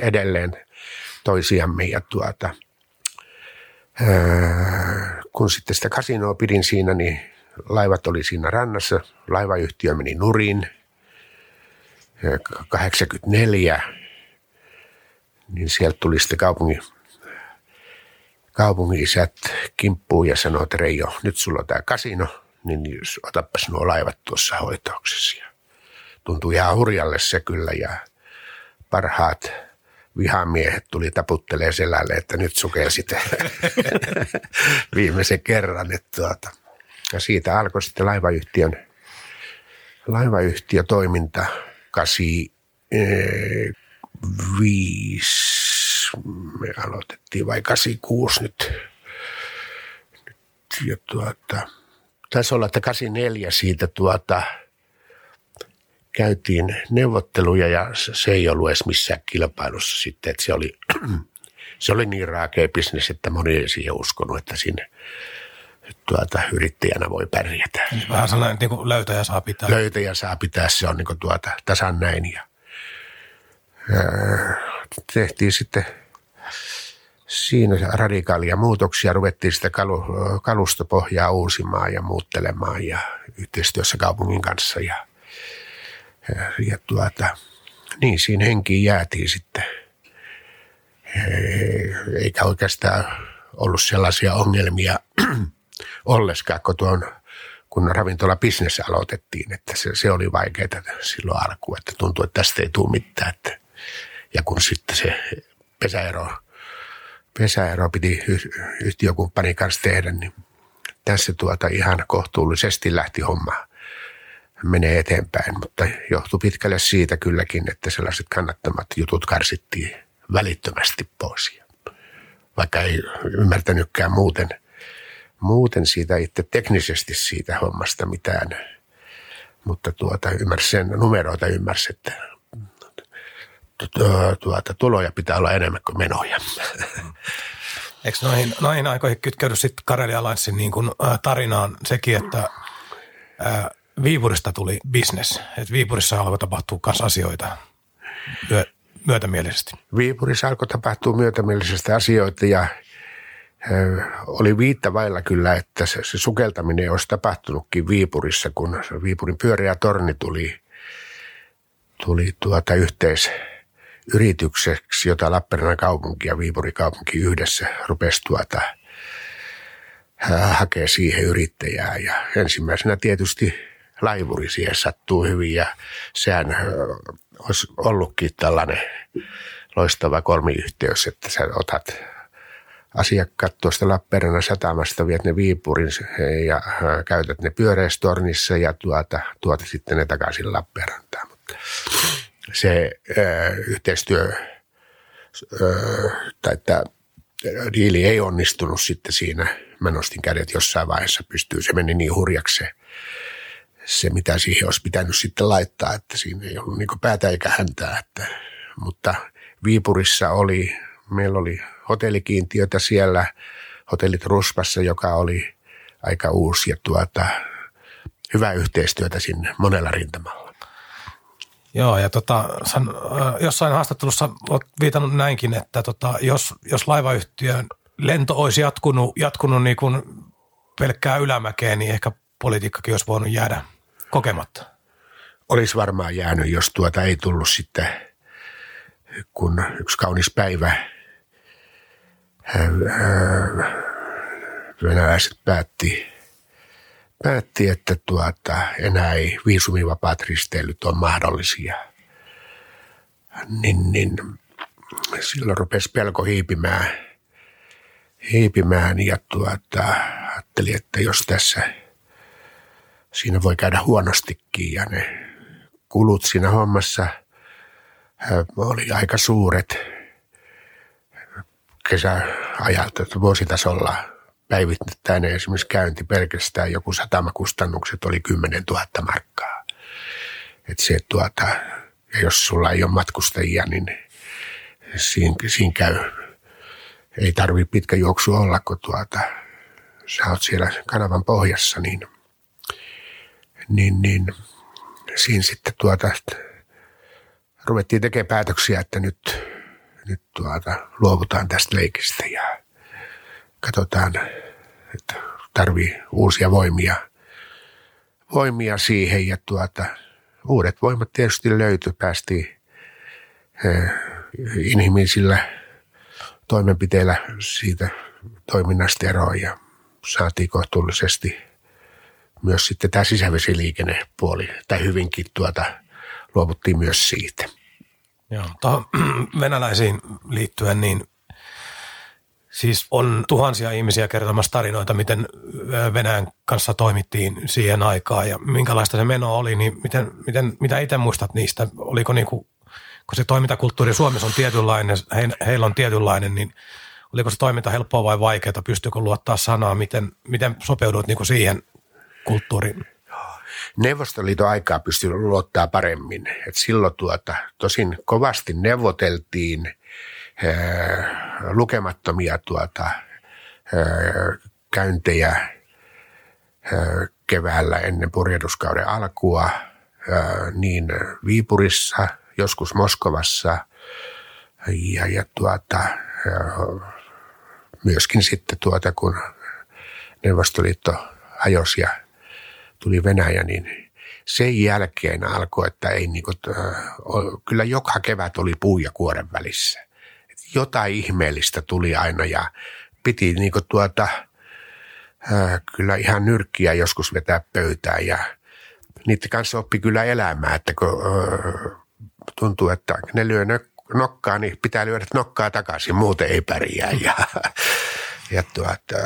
edelleen toisiamme. Ja tuota, kun sitten sitä kasinoa pidin siinä, niin laivat oli siinä rannassa. Laivayhtiö meni nurin. 84, niin sieltä tuli sitten kaupungin, kaupungin isät kimppuun ja sanoi, että Reijo, nyt sulla on tämä kasino, niin otapas nuo laivat tuossa hoitauksessa. tuntui ihan hurjalle se kyllä ja parhaat vihamiehet tuli taputtelee selälle, että nyt sukelsit viimeisen kerran. Että tuota. Ja siitä alkoi sitten laivayhtiön, laivayhtiötoiminta 85, me aloitettiin vai 86 nyt. Ja tuota, taisi olla, että 84 siitä tuota, käytiin neuvotteluja ja se ei ollut edes missään kilpailussa sitten, että se oli, se oli niin raakea bisnes, että moni ei siihen uskonut, että sinne tuota, yrittäjänä voi pärjätä. Vähän sellainen niin kuin löytäjä saa pitää. Löytäjä saa pitää, se on niin kuin tuota, tasan näin. Ja, ja tehtiin sitten siinä radikaalia muutoksia, ruvettiin sitä kalu, kalustopohjaa uusimaan ja muuttelemaan ja yhteistyössä kaupungin kanssa ja ja, ja tuota, niin siinä henkiin jäätiin sitten. Eikä oikeastaan ollut sellaisia ongelmia olleskaan, kun tuon kun ravintola business aloitettiin, että se, se oli vaikeaa silloin alkuun, että tuntui, että tästä ei tule mitään. Että, ja kun sitten se pesäero, pesäero piti yhtiökumppanin kanssa tehdä, niin tässä tuota ihan kohtuullisesti lähti homma menee eteenpäin, mutta johtui pitkälle siitä kylläkin, että sellaiset kannattamat jutut karsittiin välittömästi pois. Vaikka ei ymmärtänytkään muuten, muuten siitä itse teknisesti siitä hommasta mitään, mutta tuota, ymmärsi sen numeroita, ymmärsi, että tuota, tuloja pitää olla enemmän kuin menoja. Eikö noihin, noihin aikoihin kytkeydy sitten Karelia Linesin niin kuin, tarinaan sekin, että ää, Viipurista tuli business, että Viipurissa alkoi tapahtua myös asioita myö, myötämielisesti. Viipurissa alkoi tapahtua myötämielisesti asioita ja ö, oli viitta vailla kyllä, että se, se sukeltaminen olisi tapahtunutkin Viipurissa, kun Viipurin pyöreä torni tuli, tuli tuota yhteis, yritykseksi, jota Lappeenrannan kaupunki ja Viipurin kaupunki yhdessä rupesi tuota, hakee siihen yrittäjää. Ja ensimmäisenä tietysti laivuri siihen sattuu hyvin ja sehän olisi ollutkin tällainen loistava kolmiyhteys, että sä otat asiakkaat tuosta Lappeenrannan satamasta, viet ne Viipurin ja käytät ne pyöreistornissa ja tuota, tuot sitten ne takaisin Lappeenrantaan. Mutta se äh, yhteistyö äh, tai tämä diili ei onnistunut sitten siinä. Mä nostin kädet jossain vaiheessa pystyy. Se meni niin hurjaksi se se, mitä siihen olisi pitänyt sitten laittaa, että siinä ei ollut niin päätä eikä häntää. Että, mutta Viipurissa oli, meillä oli hotellikiintiötä siellä, hotellit Ruspassa, joka oli aika uusi ja tuota, hyvää yhteistyötä sinne monella rintamalla. Joo, ja tota, san, jossain haastattelussa olet viitannut näinkin, että tota, jos, jos laivayhtiön lento olisi jatkunut, jatkunut niin kuin pelkkää ylämäkeen, niin ehkä politiikkakin olisi voinut jäädä kokematta. Olisi varmaan jäänyt, jos tuota ei tullut sitten, kun yksi kaunis päivä venäläiset päätti, päätti että tuota, enää ei viisumivapaat risteilyt ole mahdollisia. Niin, niin silloin rupesi pelko hiipimään, hiipimään ja tuota, ajattelin, että jos tässä siinä voi käydä huonostikin ja ne kulut siinä hommassa oli aika suuret kesäajalta, vuositasolla päivittäinen esimerkiksi käynti pelkästään joku satamakustannukset oli 10 000 markkaa. Et se tuota, ja jos sulla ei ole matkustajia, niin siinä, siinä käy, ei tarvi pitkä juoksu olla, kun tuota, sä oot siellä kanavan pohjassa, niin, niin, niin siinä sitten tuota, ruvettiin tekemään päätöksiä, että nyt, nyt tuota, luovutaan tästä leikistä ja katsotaan, että tarvii uusia voimia, voimia siihen ja tuota, uudet voimat tietysti löytyi, päästiin eh, inhimillisillä toimenpiteillä siitä toiminnasta eroon ja saatiin kohtuullisesti myös sitten tämä sisävesiliikennepuoli, tai hyvinkin tuota, luovuttiin myös siitä. Joo, tuohon venäläisiin liittyen, niin siis on tuhansia ihmisiä kertomassa tarinoita, miten Venäjän kanssa toimittiin siihen aikaan ja minkälaista se meno oli, niin miten, miten, mitä itse muistat niistä? Oliko niin kuin, kun se toimintakulttuuri Suomessa on tietynlainen, he, heillä on tietynlainen, niin oliko se toiminta helppoa vai vaikeaa? Pystyykö luottaa sanaa? Miten, miten sopeudut niin kuin siihen kulttuuriin? Neuvostoliiton aikaa pystyi luottaa paremmin. Et silloin tuota, tosin kovasti neuvoteltiin lukemattomia tuota, ää, käyntejä ää, keväällä ennen purjehduskauden alkua niin Viipurissa, joskus Moskovassa ja, ja tuota, myöskin sitten tuota, kun Neuvostoliitto hajosi ja tuli Venäjä, niin sen jälkeen alkoi, että ei niin kuin, kyllä joka kevät oli puu ja kuoren välissä. Jotain ihmeellistä tuli aina ja piti niin kuin tuota, kyllä ihan nyrkkiä joskus vetää pöytään ja niiden kanssa oppi kyllä elämää, että kun tuntuu, että ne lyö nokkaa, niin pitää lyödä nokkaa takaisin, muuten ei pärjää. Ja, ja tuota, että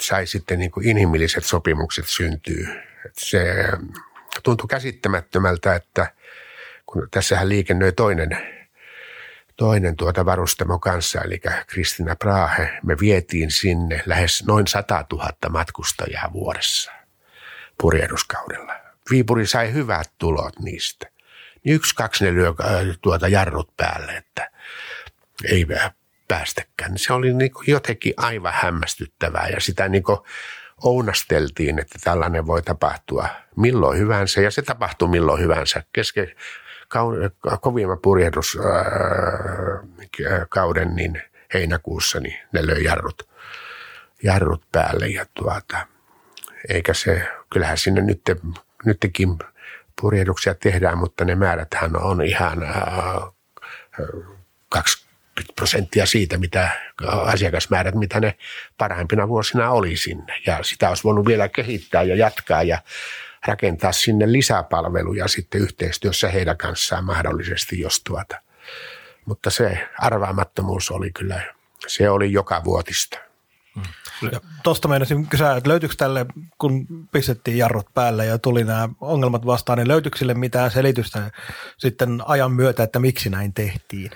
sai sitten niin kuin inhimilliset sopimukset syntyy. Että se tuntui käsittämättömältä, että kun tässähän liikennöi toinen, toinen tuota varustamo kanssa, eli Kristina Prahe, me vietiin sinne lähes noin 100 000 matkustajaa vuodessa purjehduskaudella. Viipuri sai hyvät tulot niistä. Niin yksi, kaksi ne lyö tuota jarrut päälle, että ei päästäkään. Se oli niin jotenkin aivan hämmästyttävää ja sitä niin ounasteltiin, että tällainen voi tapahtua milloin hyvänsä ja se tapahtuu milloin hyvänsä. Kesken kovimman purjehduskauden niin heinäkuussa niin ne löi jarrut, jarrut päälle ja tuota, eikä se, kyllähän sinne nyt, nytkin purjehduksia tehdään, mutta ne määräthän on ihan äh, kaksi prosenttia siitä, mitä asiakasmäärät, mitä ne parhaimpina vuosina oli sinne. Ja sitä olisi voinut vielä kehittää ja jatkaa ja rakentaa sinne lisäpalveluja sitten yhteistyössä heidän kanssaan mahdollisesti, jos tuota. Mutta se arvaamattomuus oli kyllä, se oli joka vuotista. Tuosta meinasin kysyä, että löytyykö tälle, kun pistettiin jarrut päälle ja tuli nämä ongelmat vastaan, niin löytyykö sille mitään selitystä sitten ajan myötä, että miksi näin tehtiin?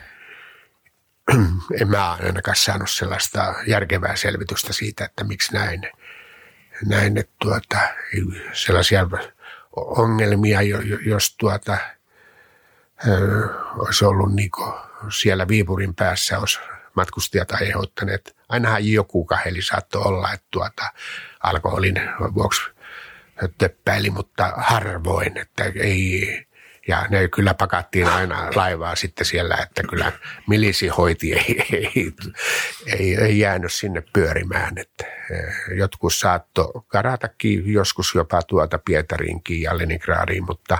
en mä ainakaan saanut sellaista järkevää selvitystä siitä, että miksi näin. Näin, että tuota, sellaisia ongelmia, jos tuota, olisi ollut niin siellä Viipurin päässä, olisi matkustajat aiheuttaneet. Ainahan joku kaheli saattoi olla, että tuota, alkoholin vuoksi töppäili, mutta harvoin, että ei, Ja ne kyllä pakattiin aina laivaa sitten siellä, että kyllä milisi hoiti ei, ei, ei, ei jäänyt sinne pyörimään. Että eh, jotkut saatto karatakin joskus jopa tuota Pietarinkin ja Leningradiin, mutta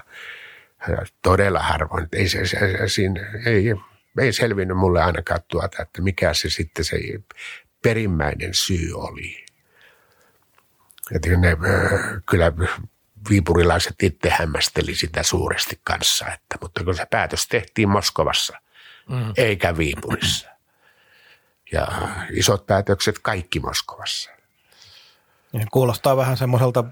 eh, todella harvoin. Ei, se, se, se, ei, ei selvinnyt mulle ainakaan tuota, että mikä se sitten se perimmäinen syy oli. Että ne, kyllä viipurilaiset itse hämmästeli sitä suuresti kanssa, että, mutta kun se päätös tehtiin Moskovassa, mm. eikä Viipurissa. Ja isot päätökset kaikki Moskovassa. Kuulostaa vähän semmoiselta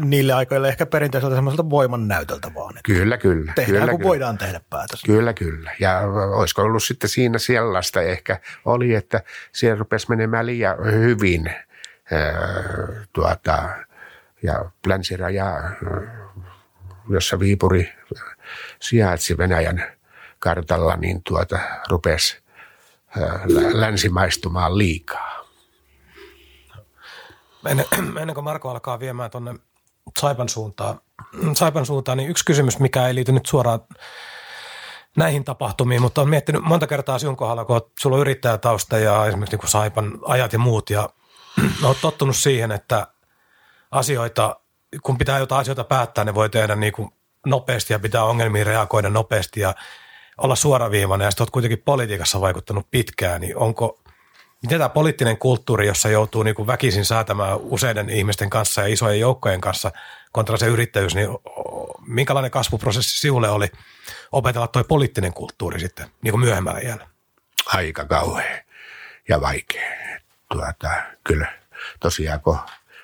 niille aikoille ehkä perinteiseltä semmoiselta voiman näytöltä vaan. Että kyllä, kyllä. Tehdään, kyllä, kun kyllä. voidaan tehdä päätös. Kyllä, kyllä. Ja olisiko ollut sitten siinä sellaista ehkä oli, että siellä rupesi menemään liian hyvin äh, tuota, ja länsiraja, jossa Viipuri sijaitsi Venäjän kartalla, niin tuota, rupesi länsimaistumaan liikaa. Ennen, ennen kuin Marko alkaa viemään tuonne Saipan suuntaan, Saipan suuntaan, niin yksi kysymys, mikä ei liity nyt suoraan näihin tapahtumiin, mutta olen miettinyt monta kertaa sinun kohdalla, kun sulla on yrittäjätausta ja esimerkiksi niin Saipan ajat ja muut, ja olet tottunut siihen, että asioita, kun pitää jotain asioita päättää, ne voi tehdä niin kuin nopeasti ja pitää ongelmiin reagoida nopeasti ja olla suoraviivainen ja sitten olet kuitenkin politiikassa vaikuttanut pitkään, niin onko, miten tämä poliittinen kulttuuri, jossa joutuu niin kuin väkisin säätämään useiden ihmisten kanssa ja isojen joukkojen kanssa kontra se yrittäjyys, niin minkälainen kasvuprosessi sinulle oli opetella tuo poliittinen kulttuuri sitten niin kuin myöhemmällä iällä? Aika kauhea ja vaikea. Tuota, kyllä tosiaan kun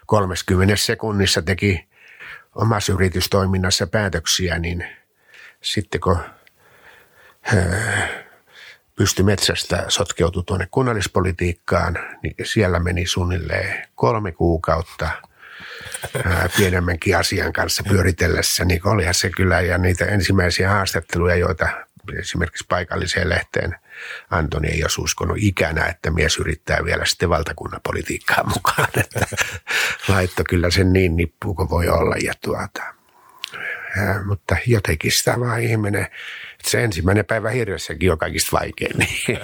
30 sekunnissa teki omassa yritystoiminnassa päätöksiä, niin sitten kun pysty metsästä sotkeutui tuonne kunnallispolitiikkaan, niin siellä meni suunnilleen kolme kuukautta pienemmänkin asian kanssa pyöritellessä, niin olihan se kyllä, ja niitä ensimmäisiä haastatteluja, joita esimerkiksi paikalliseen lehteen Antoni ei olisi uskonut ikänä, että mies yrittää vielä sitten valtakunnan politiikkaa mukaan. Että laitto kyllä sen niin nippuu kuin voi olla. Ja tuota, ja, mutta jotenkin sitä vaan ihminen, että se ensimmäinen päivä hirvessäkin on kaikista vaikein. Niin.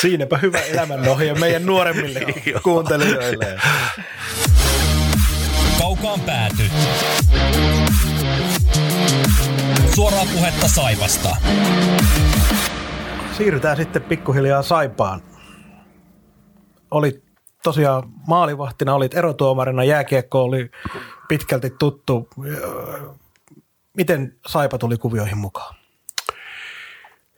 Siinäpä hyvä elämänohje meidän nuoremmille kuuntelijoille. Kaukaan pääty. Suoraa puhetta Saivasta. Siirrytään sitten pikkuhiljaa Saipaan. Olit tosiaan maalivahtina, olit erotuomarina, jääkiekko oli pitkälti tuttu. Miten Saipa tuli kuvioihin mukaan?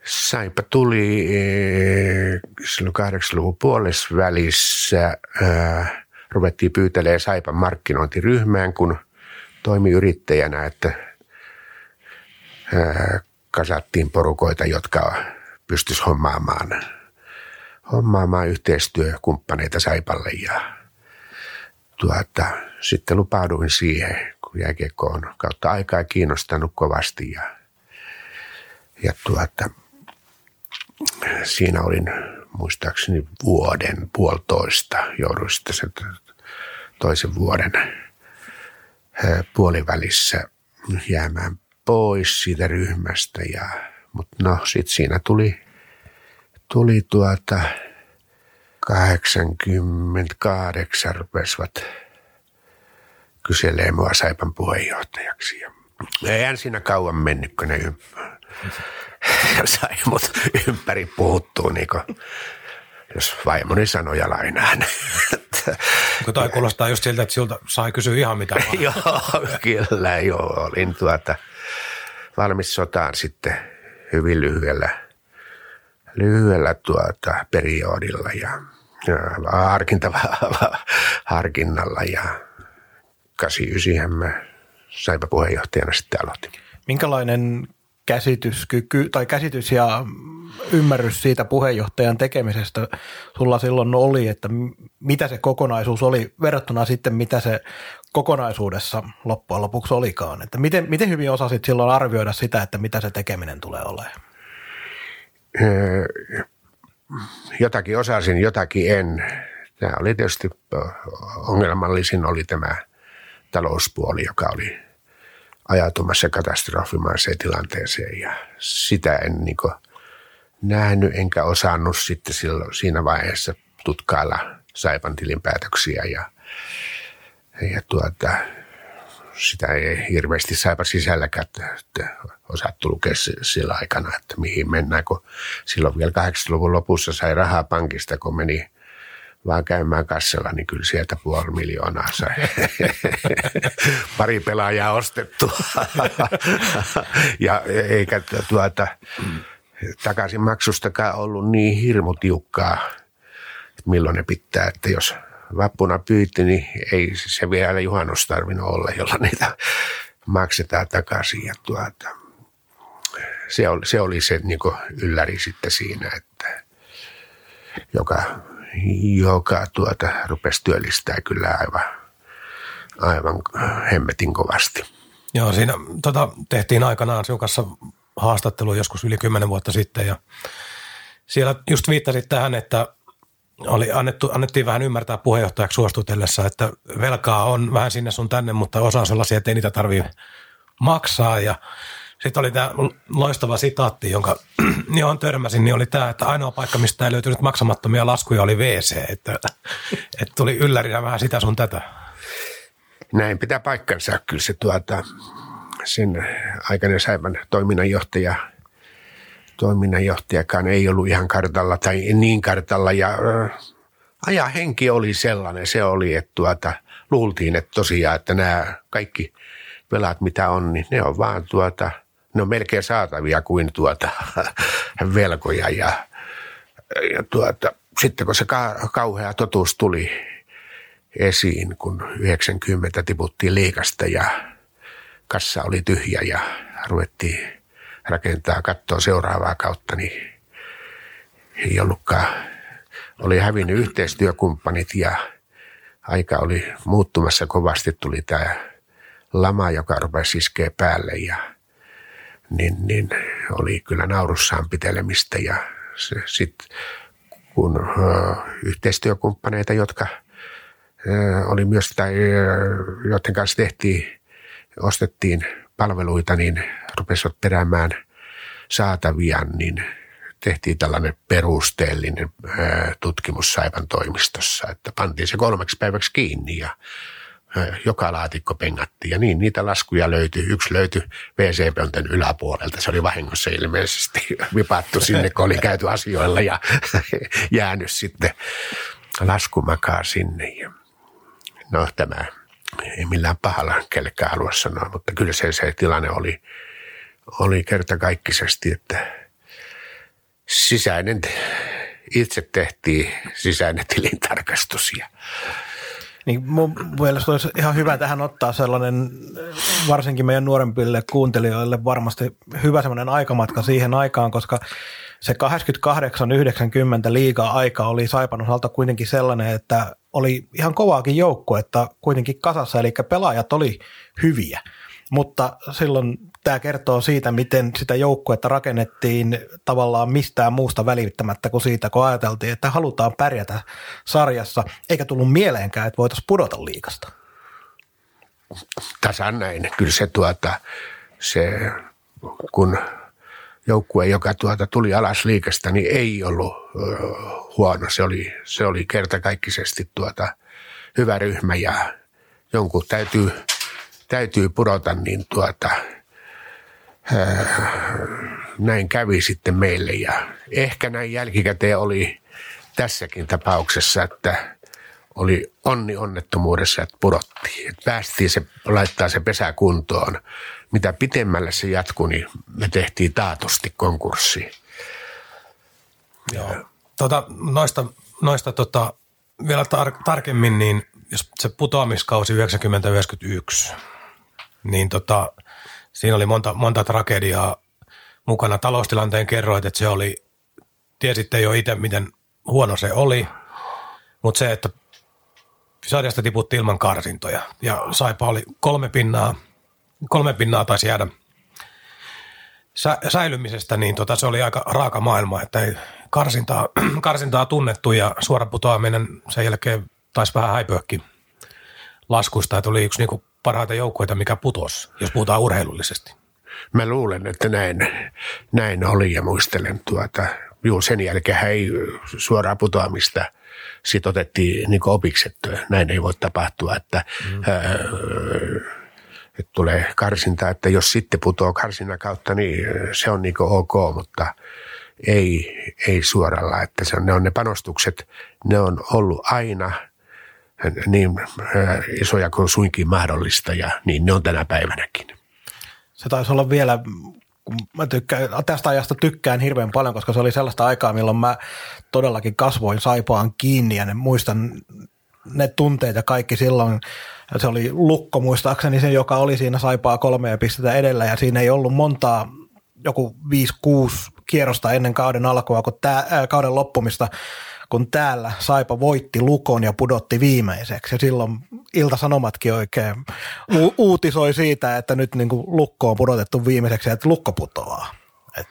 Saipa tuli eh, silloin 80-luvun puolessa välissä. Äh, ruvettiin pyytelemään Saipan markkinointiryhmään, kun toimi yrittäjänä, että kasattiin porukoita, jotka pystyisi hommaamaan, hommaamaan yhteistyökumppaneita Saipalle ja tuota, sitten lupauduin siihen, kun jääkiekko on kautta aikaa kiinnostanut kovasti ja, ja tuota, siinä olin muistaakseni vuoden, puolitoista, jouduin sitten sen toisen vuoden puolivälissä jäämään pois siitä ryhmästä. Ja, mutta no sitten siinä tuli, tuli tuota 88 rupesivat kyselee mua Saipan puheenjohtajaksi. Ja eihän siinä kauan mennyt, kun ne sai mut ympäri puhuttua, niin kuin, jos vaimoni sanoi ja lainaan. Toi kuulostaa just siltä, että siltä sai kysyä ihan mitä vaan. joo, kyllä joo. Olin tuota valmis sotaan sitten hyvin lyhyellä, lyhyellä tuota periodilla ja, ja harkinnalla ja 89 mä saipa puheenjohtajana sitten aloitin. Minkälainen käsityskyky tai käsitys ja ymmärrys siitä puheenjohtajan tekemisestä sulla silloin oli, että mitä se kokonaisuus oli verrattuna sitten, mitä se kokonaisuudessa loppujen lopuksi olikaan. Että miten, miten hyvin osasit silloin arvioida sitä, että mitä se tekeminen tulee olemaan? Jotakin osasin, jotakin en. Tämä oli tietysti ongelmallisin oli tämä talouspuoli, joka oli ajautumassa katastrofimaiseen tilanteeseen ja sitä en niin kuin nähnyt enkä osannut sitten silloin, siinä vaiheessa tutkailla Saipan tilinpäätöksiä ja, ja tuota, sitä ei hirveästi Saipa sisälläkään että osattu lukea sillä aikana, että mihin mennään, kun silloin vielä 80-luvun lopussa sai rahaa pankista, kun meni vaan käymään kassalla, niin kyllä sieltä puoli miljoonaa sai. Pari pelaajaa ostettu. ja eikä tuota, takaisin maksustakaan ollut niin hirmu tiukkaa, milloin ne pitää, että jos vappuna pyyti, niin ei se vielä juhannus tarvinnut olla, jolla niitä maksetaan takaisin. Ja tuota, se, oli, se oli se niin ylläri sitten siinä, että joka, joka tuota, rupesi työllistää kyllä aivan, aivan hemmetin kovasti. Joo, siinä tota, tehtiin aikanaan sinun kanssa haastattelu joskus yli kymmenen vuotta sitten ja siellä just viittasit tähän, että oli annettu, annettiin vähän ymmärtää puheenjohtajaksi suostutellessa, että velkaa on vähän sinne sun tänne, mutta osa on sellaisia, että ei niitä tarvitse maksaa ja sitten oli tämä loistava sitaatti, jonka johon törmäsin, niin oli tämä, että ainoa paikka, mistä ei löytynyt maksamattomia laskuja, oli WC. Että, että tuli yllärinä vähän sitä sun tätä. Näin pitää paikkansa. Kyllä se tuota, sen aikainen Saivan toiminnanjohtaja, toiminnanjohtajakaan ei ollut ihan kartalla tai niin kartalla. Ja äh, aja henki oli sellainen, se oli, että tuota, luultiin, että tosiaan, että nämä kaikki velat, mitä on, niin ne on vaan tuota – ne on melkein saatavia kuin tuota velkoja ja, ja tuota, sitten kun se ka- kauhea totuus tuli esiin, kun 90 tiputtiin liikasta ja kassa oli tyhjä ja ruvettiin rakentaa kattoa seuraavaa kautta, niin ei ollutkaan, oli hävinnyt yhteistyökumppanit ja aika oli muuttumassa kovasti, tuli tämä lama, joka rupesi iskeä päälle ja – niin, niin oli kyllä naurussaan pitelemistä. Ja sitten kun ö, yhteistyökumppaneita, jotka ö, oli myös, tai joiden kanssa tehtiin, ostettiin palveluita, niin rupesivat peräämään saatavia, niin tehtiin tällainen perusteellinen tutkimus Saivan toimistossa, että pantiin se kolmeksi päiväksi kiinni ja joka laatikko pengattiin ja niin niitä laskuja löytyi. Yksi löytyi WC-pöntön yläpuolelta. Se oli vahingossa ilmeisesti vipattu sinne, kun oli käyty asioilla ja jäänyt sitten laskumakaa sinne. No tämä ei millään pahalla kellekään halua sanoa, mutta kyllä se, se tilanne oli, oli kertakaikkisesti, että sisäinen, itse tehtiin sisäinen tilintarkastus ja niin mun mielestä olisi ihan hyvä tähän ottaa sellainen, varsinkin meidän nuorempille kuuntelijoille varmasti hyvä sellainen aikamatka siihen aikaan, koska se 88-90 liiga aika oli Saipan osalta kuitenkin sellainen, että oli ihan kovaakin joukko, että kuitenkin kasassa, eli pelaajat oli hyviä. Mutta silloin tämä kertoo siitä, miten sitä joukkuetta rakennettiin tavallaan mistään muusta välittämättä kuin siitä, kun ajateltiin, että halutaan pärjätä sarjassa, eikä tullut mieleenkään, että voitaisiin pudota liikasta. Tasan näin. Kyllä se, tuota, se kun joukkue, joka tuota tuli alas liikasta, niin ei ollut uh, huono. Se oli, se oli kertakaikkisesti tuota hyvä ryhmä ja jonkun täytyy, täytyy pudota, niin tuota – näin kävi sitten meille ja ehkä näin jälkikäteen oli tässäkin tapauksessa, että oli onni onnettomuudessa, että pudottiin. Että päästiin se, laittaa se pesä kuntoon. Mitä pitemmälle se jatkui, niin me tehtiin taatusti konkurssi. Joo. Tota, noista noista tota, vielä tar- tarkemmin, niin jos se putoamiskausi 90-91, niin tota, siinä oli monta, monta tragediaa mukana. Taloustilanteen kerroit, että se oli, tiesitte jo itse, miten huono se oli, mutta se, että sarjasta tiputti ilman karsintoja. Ja Saipa oli kolme pinnaa, kolme pinnaa taisi jäädä sä, säilymisestä, niin tota, se oli aika raaka maailma, että ei karsintaa, karsintaa tunnettu ja suora putoaminen sen jälkeen taisi vähän häipyäkin laskusta, että oli yksi niin parhaita joukkueita, mikä putos, jos puhutaan urheilullisesti. Mä luulen, että näin, näin oli ja muistelen tuota, juu, sen jälkeen ei suoraa putoamista sit otettiin niin opiksi, että näin ei voi tapahtua, että, mm. ää, että tulee karsinta, että jos sitten putoaa karsinnan kautta, niin se on niin ok, mutta ei, ei suoralla, että se on, ne on ne panostukset, ne on ollut aina niin isoja kuin suinkin mahdollista ja niin ne on tänä päivänäkin. Se taisi olla vielä kun mä tykkään, tästä ajasta tykkään hirveän paljon, koska se oli sellaista aikaa, milloin mä todellakin kasvoin saipaan kiinni ja ne, muistan ne tunteet ja kaikki silloin. Se oli Lukko muistaakseni se, joka oli siinä saipaa kolmea pistettä edellä ja siinä ei ollut montaa, joku 5-6 kierrosta ennen kauden alkua, kun tää, äh, kauden loppumista, kun täällä Saipa voitti Lukon ja pudotti viimeiseksi. Ja silloin Ilta-Sanomatkin oikein u- uutisoi siitä, että nyt niin kuin Lukko on pudotettu viimeiseksi ja että Lukko putoaa. Et,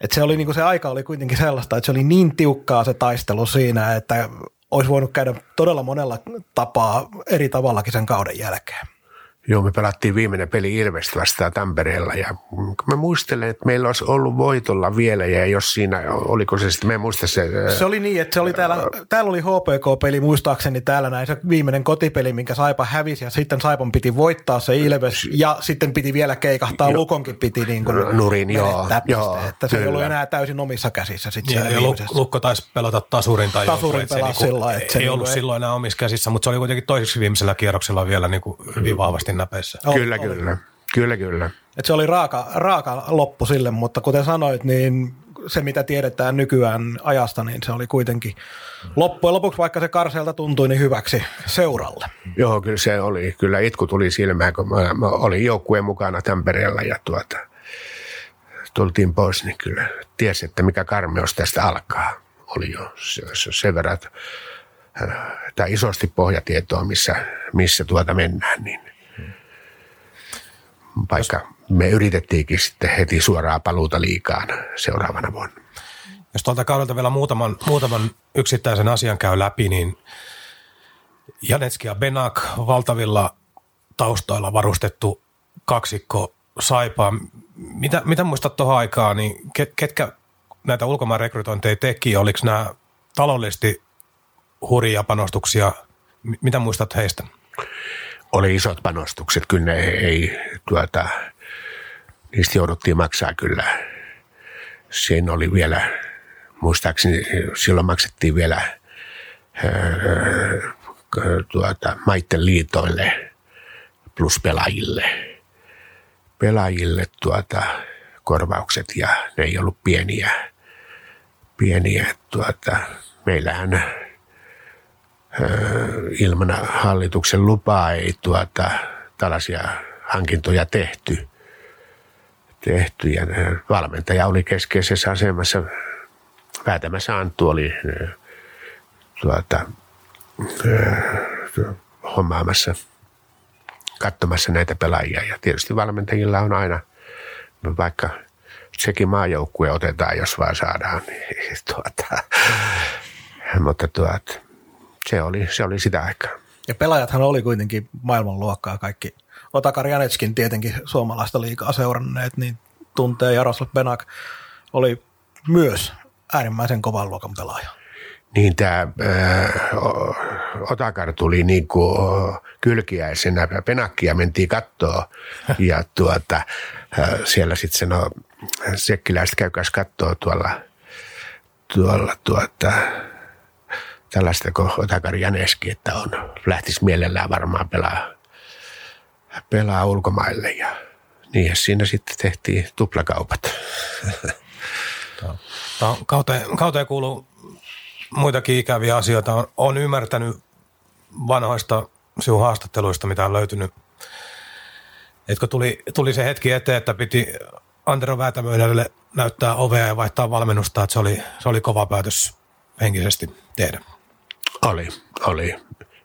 et se, oli, niin kuin se aika oli kuitenkin sellaista, että se oli niin tiukkaa se taistelu siinä, että olisi voinut käydä todella monella tapaa eri tavallakin sen kauden jälkeen. Joo, me pelattiin viimeinen peli Ilvestä vastaan Tampereella ja mä muistelen, että meillä olisi ollut voitolla vielä ja jos siinä, oliko se sitten, mä en muista se. Se oli niin, että se oli täällä, täällä oli HPK-peli muistaakseni täällä näin se viimeinen kotipeli, minkä Saipa hävisi ja sitten Saipan piti voittaa se Ilves ja sitten piti vielä keikahtaa, jo, Lukonkin piti niin kuin Nurin, joo, joo, että se ei ollut enää täysin omissa käsissä sitten ja, ja Lukko taisi pelata tasurin tai tasurin joku, pelaa se, sillä, että se ei niinku ollut ei... silloin enää omissa käsissä, mutta se oli kuitenkin toiseksi viimeisellä kierroksella vielä niin kuin hyvin vahvasti näpeissä. Kyllä, oli. kyllä. Kyllä, kyllä. Et se oli raaka, raaka loppu sille, mutta kuten sanoit, niin se mitä tiedetään nykyään ajasta, niin se oli kuitenkin loppujen lopuksi, vaikka se karseelta tuntui, niin hyväksi seuralle. Joo, kyllä se oli. Kyllä itku tuli silmään, kun mä, mä olin joukkueen mukana Tampereella ja tuota, tultiin pois, niin kyllä tiesi, että mikä karmeus tästä alkaa. Oli jo se, se, sen verran, että tämä isosti pohjatietoa, missä, missä tuota mennään, niin vaikka me yritettiinkin sitten heti suoraa paluuta liikaan seuraavana vuonna. Jos tuolta kaudelta vielä muutaman, muutaman yksittäisen asian käy läpi, niin Janetski ja Benak valtavilla taustoilla varustettu kaksikko Saipaa. Mitä, mitä muistat tuohon aikaan, niin ketkä näitä ulkomaan rekrytointeja teki? Oliko nämä taloudellisesti hurjia panostuksia? Mitä muistat heistä? Oli isot panostukset. Kyllä ne ei, tuota, niistä jouduttiin maksaa kyllä. Siinä oli vielä, muistaakseni silloin maksettiin vielä öö, tuota, maitten liitoille plus pelaajille. Pelaajille tuota, korvaukset ja ne ei ollut pieniä. Pieniä. Tuota, meillähän ilman hallituksen lupaa ei tuota, tällaisia hankintoja tehty. tehty. Ja valmentaja oli keskeisessä asemassa. Päätämässä Anttu oli tuota, hommaamassa, katsomassa näitä pelaajia. Ja tietysti valmentajilla on aina, vaikka sekin maajoukkue otetaan, jos vaan saadaan. Niin, tuota, mutta tuota, oli, se oli sitä aikaa. Ja pelaajathan oli kuitenkin maailmanluokkaa kaikki. Otakar Janetskin tietenkin suomalaista liikaa seuranneet, niin tuntee Jaroslav Benak oli myös äärimmäisen kovan luokan pelaaja. Niin tämä äh, Otakar tuli niin kuin kylkiäisenä, Penakkia mentiin kattoa ja tuota, äh, siellä sitten sanoi, sekkiläiset käykäs kattoa tuolla, tuolla tuota, tällaista kuin Otakari Janeski, että on, lähtisi mielellään varmaan pelaa, pelaa ulkomaille ja niin siinä sitten tehtiin tuplakaupat. Kauteen, kauteen kuuluu muitakin ikäviä asioita. On ymmärtänyt vanhoista sinun haastatteluista, mitä on löytynyt. Etkö tuli, tuli se hetki eteen, että piti Antero Väätämöydelle näyttää ovea ja vaihtaa valmennusta, että se oli, se oli kova päätös henkisesti tehdä. Oli, oli.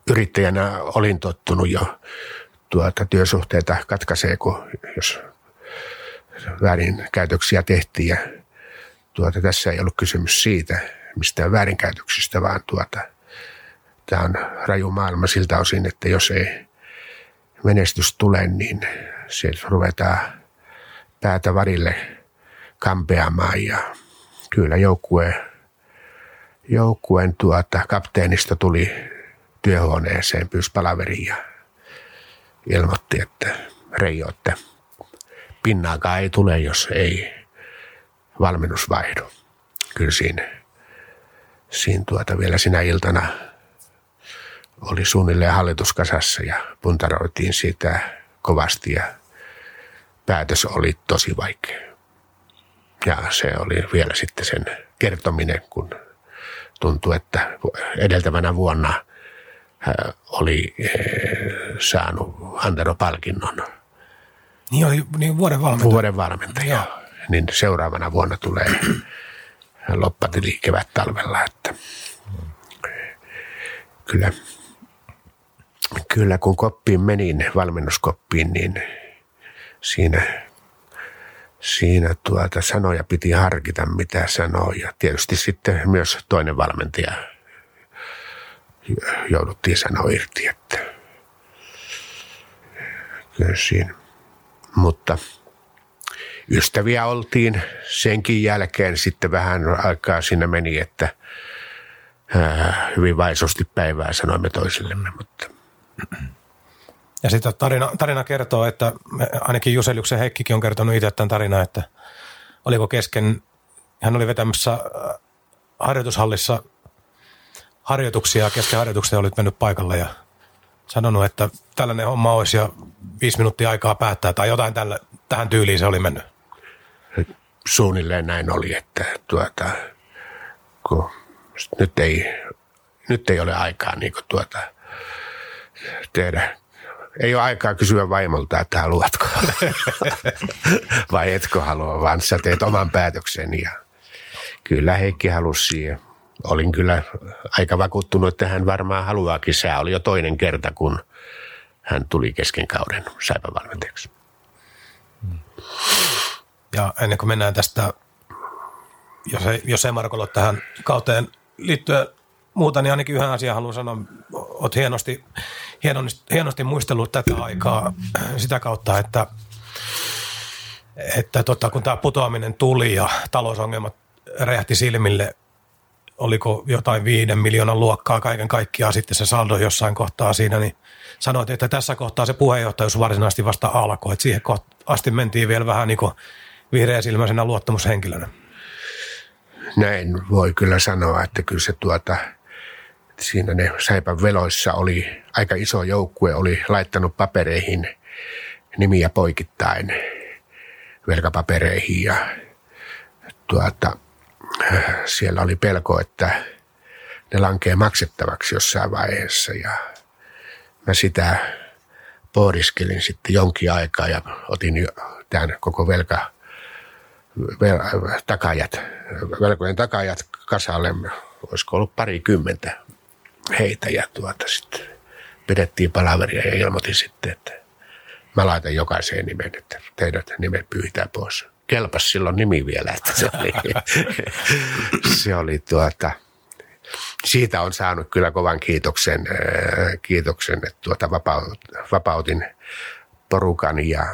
Yrittäjänä olin tottunut jo tuota, työsuhteita katkaisee, kun jos väärinkäytöksiä tehtiin. Ja tuota, tässä ei ollut kysymys siitä, mistään väärinkäytöksistä, vaan tuota, tämä on raju maailma siltä osin, että jos ei menestys tulee, niin se ruvetaan päätä varille kampeamaan ja kyllä joukkue, joukkueen tuota, kapteenista tuli työhuoneeseen, pyysi palaveriin ja ilmoitti, että Reijo, että pinnaakaan ei tule, jos ei valmennus vaihdu. Kyllä siinä, siinä tuota vielä sinä iltana oli suunnilleen hallituskasassa ja puntaroitiin sitä kovasti ja päätös oli tosi vaikea. Ja se oli vielä sitten sen kertominen, kun tuntui, että edeltävänä vuonna oli saanut Antero-palkinnon. Niin oli niin vuoden valmentaja. Vuoden valmentaja. Joo. Niin seuraavana vuonna tulee loppatili kevät talvella, että kyllä, kyllä kun koppiin menin, valmennuskoppiin, niin siinä, siinä tuota sanoja piti harkita, mitä sanoo. Ja tietysti sitten myös toinen valmentaja jouduttiin sanoa irti, että siinä. Mutta ystäviä oltiin senkin jälkeen sitten vähän aikaa siinä meni, että hyvin vaisosti päivää sanoimme toisillemme, mutta ja sitten tarina, tarina kertoo, että ainakin Juseliuksen Heikkikin on kertonut itse tämän tarinan, että oliko kesken, hän oli vetämässä harjoitushallissa harjoituksia, kesken harjoituksia olit mennyt paikalle ja sanonut, että tällainen homma olisi ja viisi minuuttia aikaa päättää tai jotain tällä, tähän tyyliin se oli mennyt. Suunnilleen näin oli, että tuota, kun nyt ei, nyt ei ole aikaa niin tuota, tehdä. Ei ole aikaa kysyä vaimolta, että haluatko vai etkö halua, vaan sä teet oman päätöksen ja kyllä Heikki halusi siihen olin kyllä aika vakuuttunut, että hän varmaan haluaakin. Se oli jo toinen kerta, kun hän tuli kesken kauden saipan valmentajaksi. Ja ennen kuin mennään tästä, jos ei, jos ei Marko ole tähän kauteen liittyen muuta, niin ainakin yhden asian haluan sanoa. Olet hienosti, hienosti, hienosti muistellut tätä aikaa sitä kautta, että, että tota, kun tämä putoaminen tuli ja talousongelmat räjähti silmille – oliko jotain viiden miljoonan luokkaa kaiken kaikkiaan sitten se saldo jossain kohtaa siinä, niin sanoit, että tässä kohtaa se puheenjohtajuus varsinaisesti vasta alkoi, että siihen asti mentiin vielä vähän niin kuin vihreäsilmäisenä luottamushenkilönä. Näin voi kyllä sanoa, että kyllä se tuota, siinä ne Saipan veloissa oli aika iso joukkue, oli laittanut papereihin nimiä poikittain velkapapereihin ja tuota, siellä oli pelko, että ne lankee maksettavaksi jossain vaiheessa ja mä sitä pohdiskelin sitten jonkin aikaa ja otin tämän koko velka, vel, takajat, velkojen takajat kasalle, olisiko ollut parikymmentä heitä ja tuota sitten pidettiin palaveria ja ilmoitin sitten, että mä laitan jokaiseen nimen, että teidät nimet pyyhitään pois. Kelpas silloin nimi vielä, että se oli, se oli tuota, siitä on saanut kyllä kovan kiitoksen, äh, kiitoksen että tuota vapautin porukan ja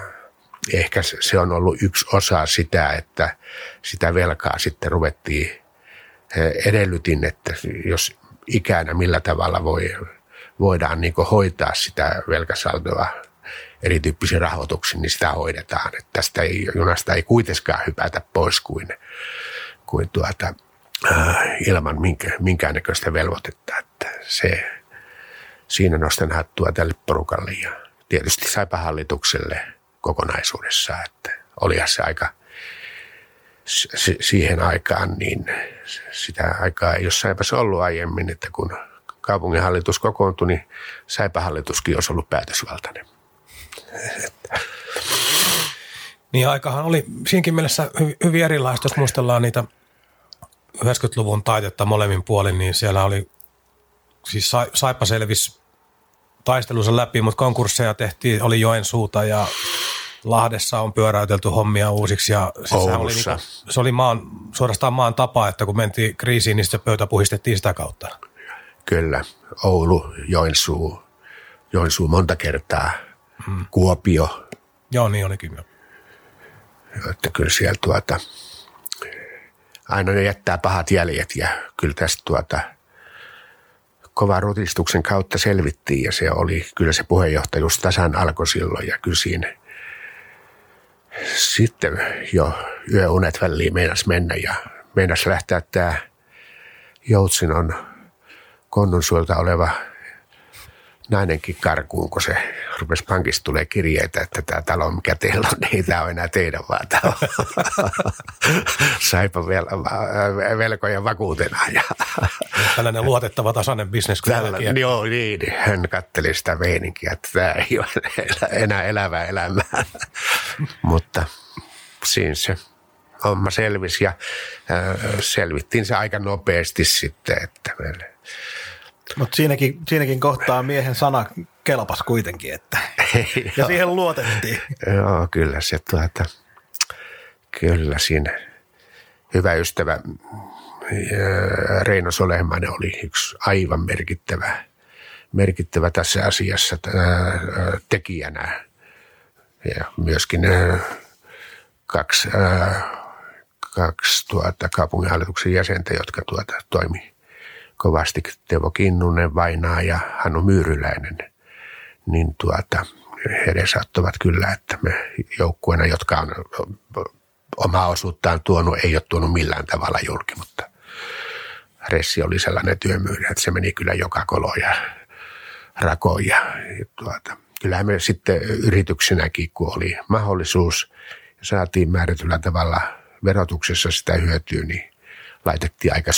ehkä se on ollut yksi osa sitä, että sitä velkaa sitten ruvettiin, äh, edellytin, että jos ikänä millä tavalla voi, voidaan niin hoitaa sitä velkasaldoa erityyppisiin rahoituksiin, niin sitä hoidetaan. Että tästä ei, junasta ei kuitenkaan hypätä pois kuin, kuin tuota, äh, ilman minkä, minkäännäköistä velvoitetta. Että se, siinä nostan hattua tälle porukalle ja tietysti saipa hallitukselle kokonaisuudessaan, että olihan se aika siihen aikaan, niin sitä aikaa ei jossainpä se ollut aiemmin, että kun kaupunginhallitus kokoontui, niin Saipa-hallituskin olisi ollut päätösvaltainen. Niin aikahan oli siinkin mielessä hyvin, erilaista, jos muistellaan niitä 90-luvun taitetta molemmin puolin, niin siellä oli, siis Saipa selvisi taistelunsa läpi, mutta konkursseja tehtiin, oli Joensuuta ja Lahdessa on pyöräytelty hommia uusiksi ja siis oli niinku, se oli maan, suorastaan maan tapa, että kun mentiin kriisiin, niin se pöytä puhistettiin sitä kautta. Kyllä, Oulu, Joensuu, Joensuu monta kertaa – mm. Kuopio. Joo, niin olikin jo. Että kyllä siellä tuota, aina ne jättää pahat jäljet ja kyllä tästä tuota, kovan rutistuksen kautta selvittiin ja se oli, kyllä se puheenjohtajuus tasan alkoi silloin ja kyllä siinä sitten jo yöunet väliin meinas mennä ja meinas lähteä tämä Joutsinon Konnunsuolta oleva nainenkin karkuun, kun se rupesi pankista tulee kirjeitä, että tämä talo, mikä teillä on, niin tämä on enää teidän vaan talo. Saipa vel, velkojen vakuutena. Ja Tällainen luotettava tasainen bisnes. Tällä, joo, niin. Hän katteli sitä meininkiä, että tämä ei ole enää elävää elämää. Mutta siinä se homma selvisi ja äh, selvittiin se aika nopeasti sitten, että meille mutta siinäkin, siinäkin kohtaa miehen sana kelpas kuitenkin, että ja siihen luotettiin. Joo, kyllä se tuota, kyllä siinä hyvä ystävä Reino Solehmanen oli yksi aivan merkittävä, merkittävä tässä asiassa tekijänä. Ja myöskin kaksi, kaksi tuota, kaupunginhallituksen jäsentä, jotka tuota, toimi kovasti Teuvo Kinnunen, Vainaa ja Hannu Myyryläinen, niin tuota, he edesauttavat kyllä, että me joukkueena, jotka on omaa osuuttaan tuonut, ei ole tuonut millään tavalla julki, mutta Ressi oli sellainen työmyyri, että se meni kyllä joka kolo ja rakoon ja tuota, kyllähän me sitten yrityksenäkin, kun oli mahdollisuus ja saatiin määrätyllä tavalla verotuksessa sitä hyötyä, niin laitettiin aika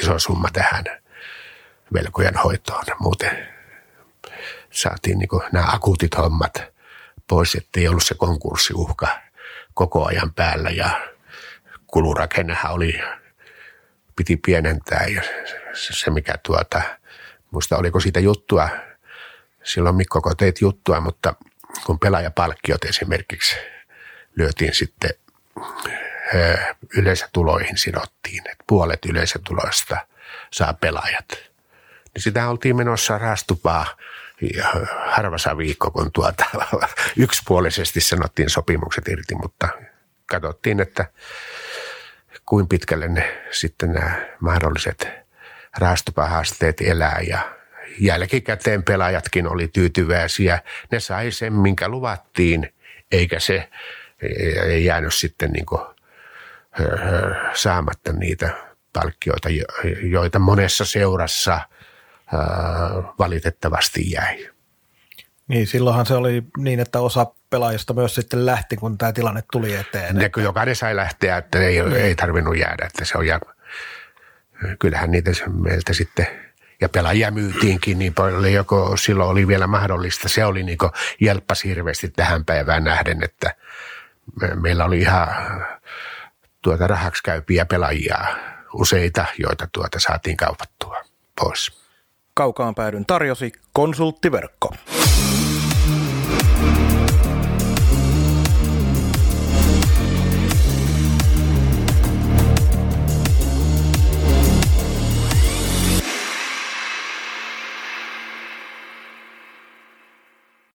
iso summa tähän velkojen hoitoon. Muuten saatiin niin nämä akuutit hommat pois, ettei ollut se konkurssiuhka koko ajan päällä ja kulurakennehan oli, piti pienentää ja se mikä tuota, muista oliko siitä juttua, silloin Mikko kun teit juttua, mutta kun pelaajapalkkiot esimerkiksi lyötiin sitten yleisötuloihin sidottiin, että puolet yleisötuloista saa pelaajat. Niin sitä oltiin menossa rastupaa harvassa viikko, kun tuota, yksipuolisesti sanottiin sopimukset irti, mutta katsottiin, että kuin pitkälle ne sitten nämä mahdolliset raastupahaasteet elää ja jälkikäteen pelaajatkin oli tyytyväisiä. Ne sai sen, minkä luvattiin, eikä se jäänyt sitten niin saamatta niitä palkkioita, joita monessa seurassa valitettavasti jäi. Niin, silloinhan se oli niin, että osa pelaajista myös sitten lähti, kun tämä tilanne tuli eteen. Ne, kun jokainen sai lähteä, että ei, niin. ei tarvinnut jäädä, että se on ja kyllähän niitä meiltä sitten ja pelaajia myytiinkin niin paljon, joko silloin oli vielä mahdollista. Se oli niin jelppas hirveästi tähän päivään nähden, että meillä oli ihan tuota rahaksi käypiä pelaajia useita, joita tuota saatiin kaupattua pois. Kaukaan päädyn tarjosi konsulttiverkko.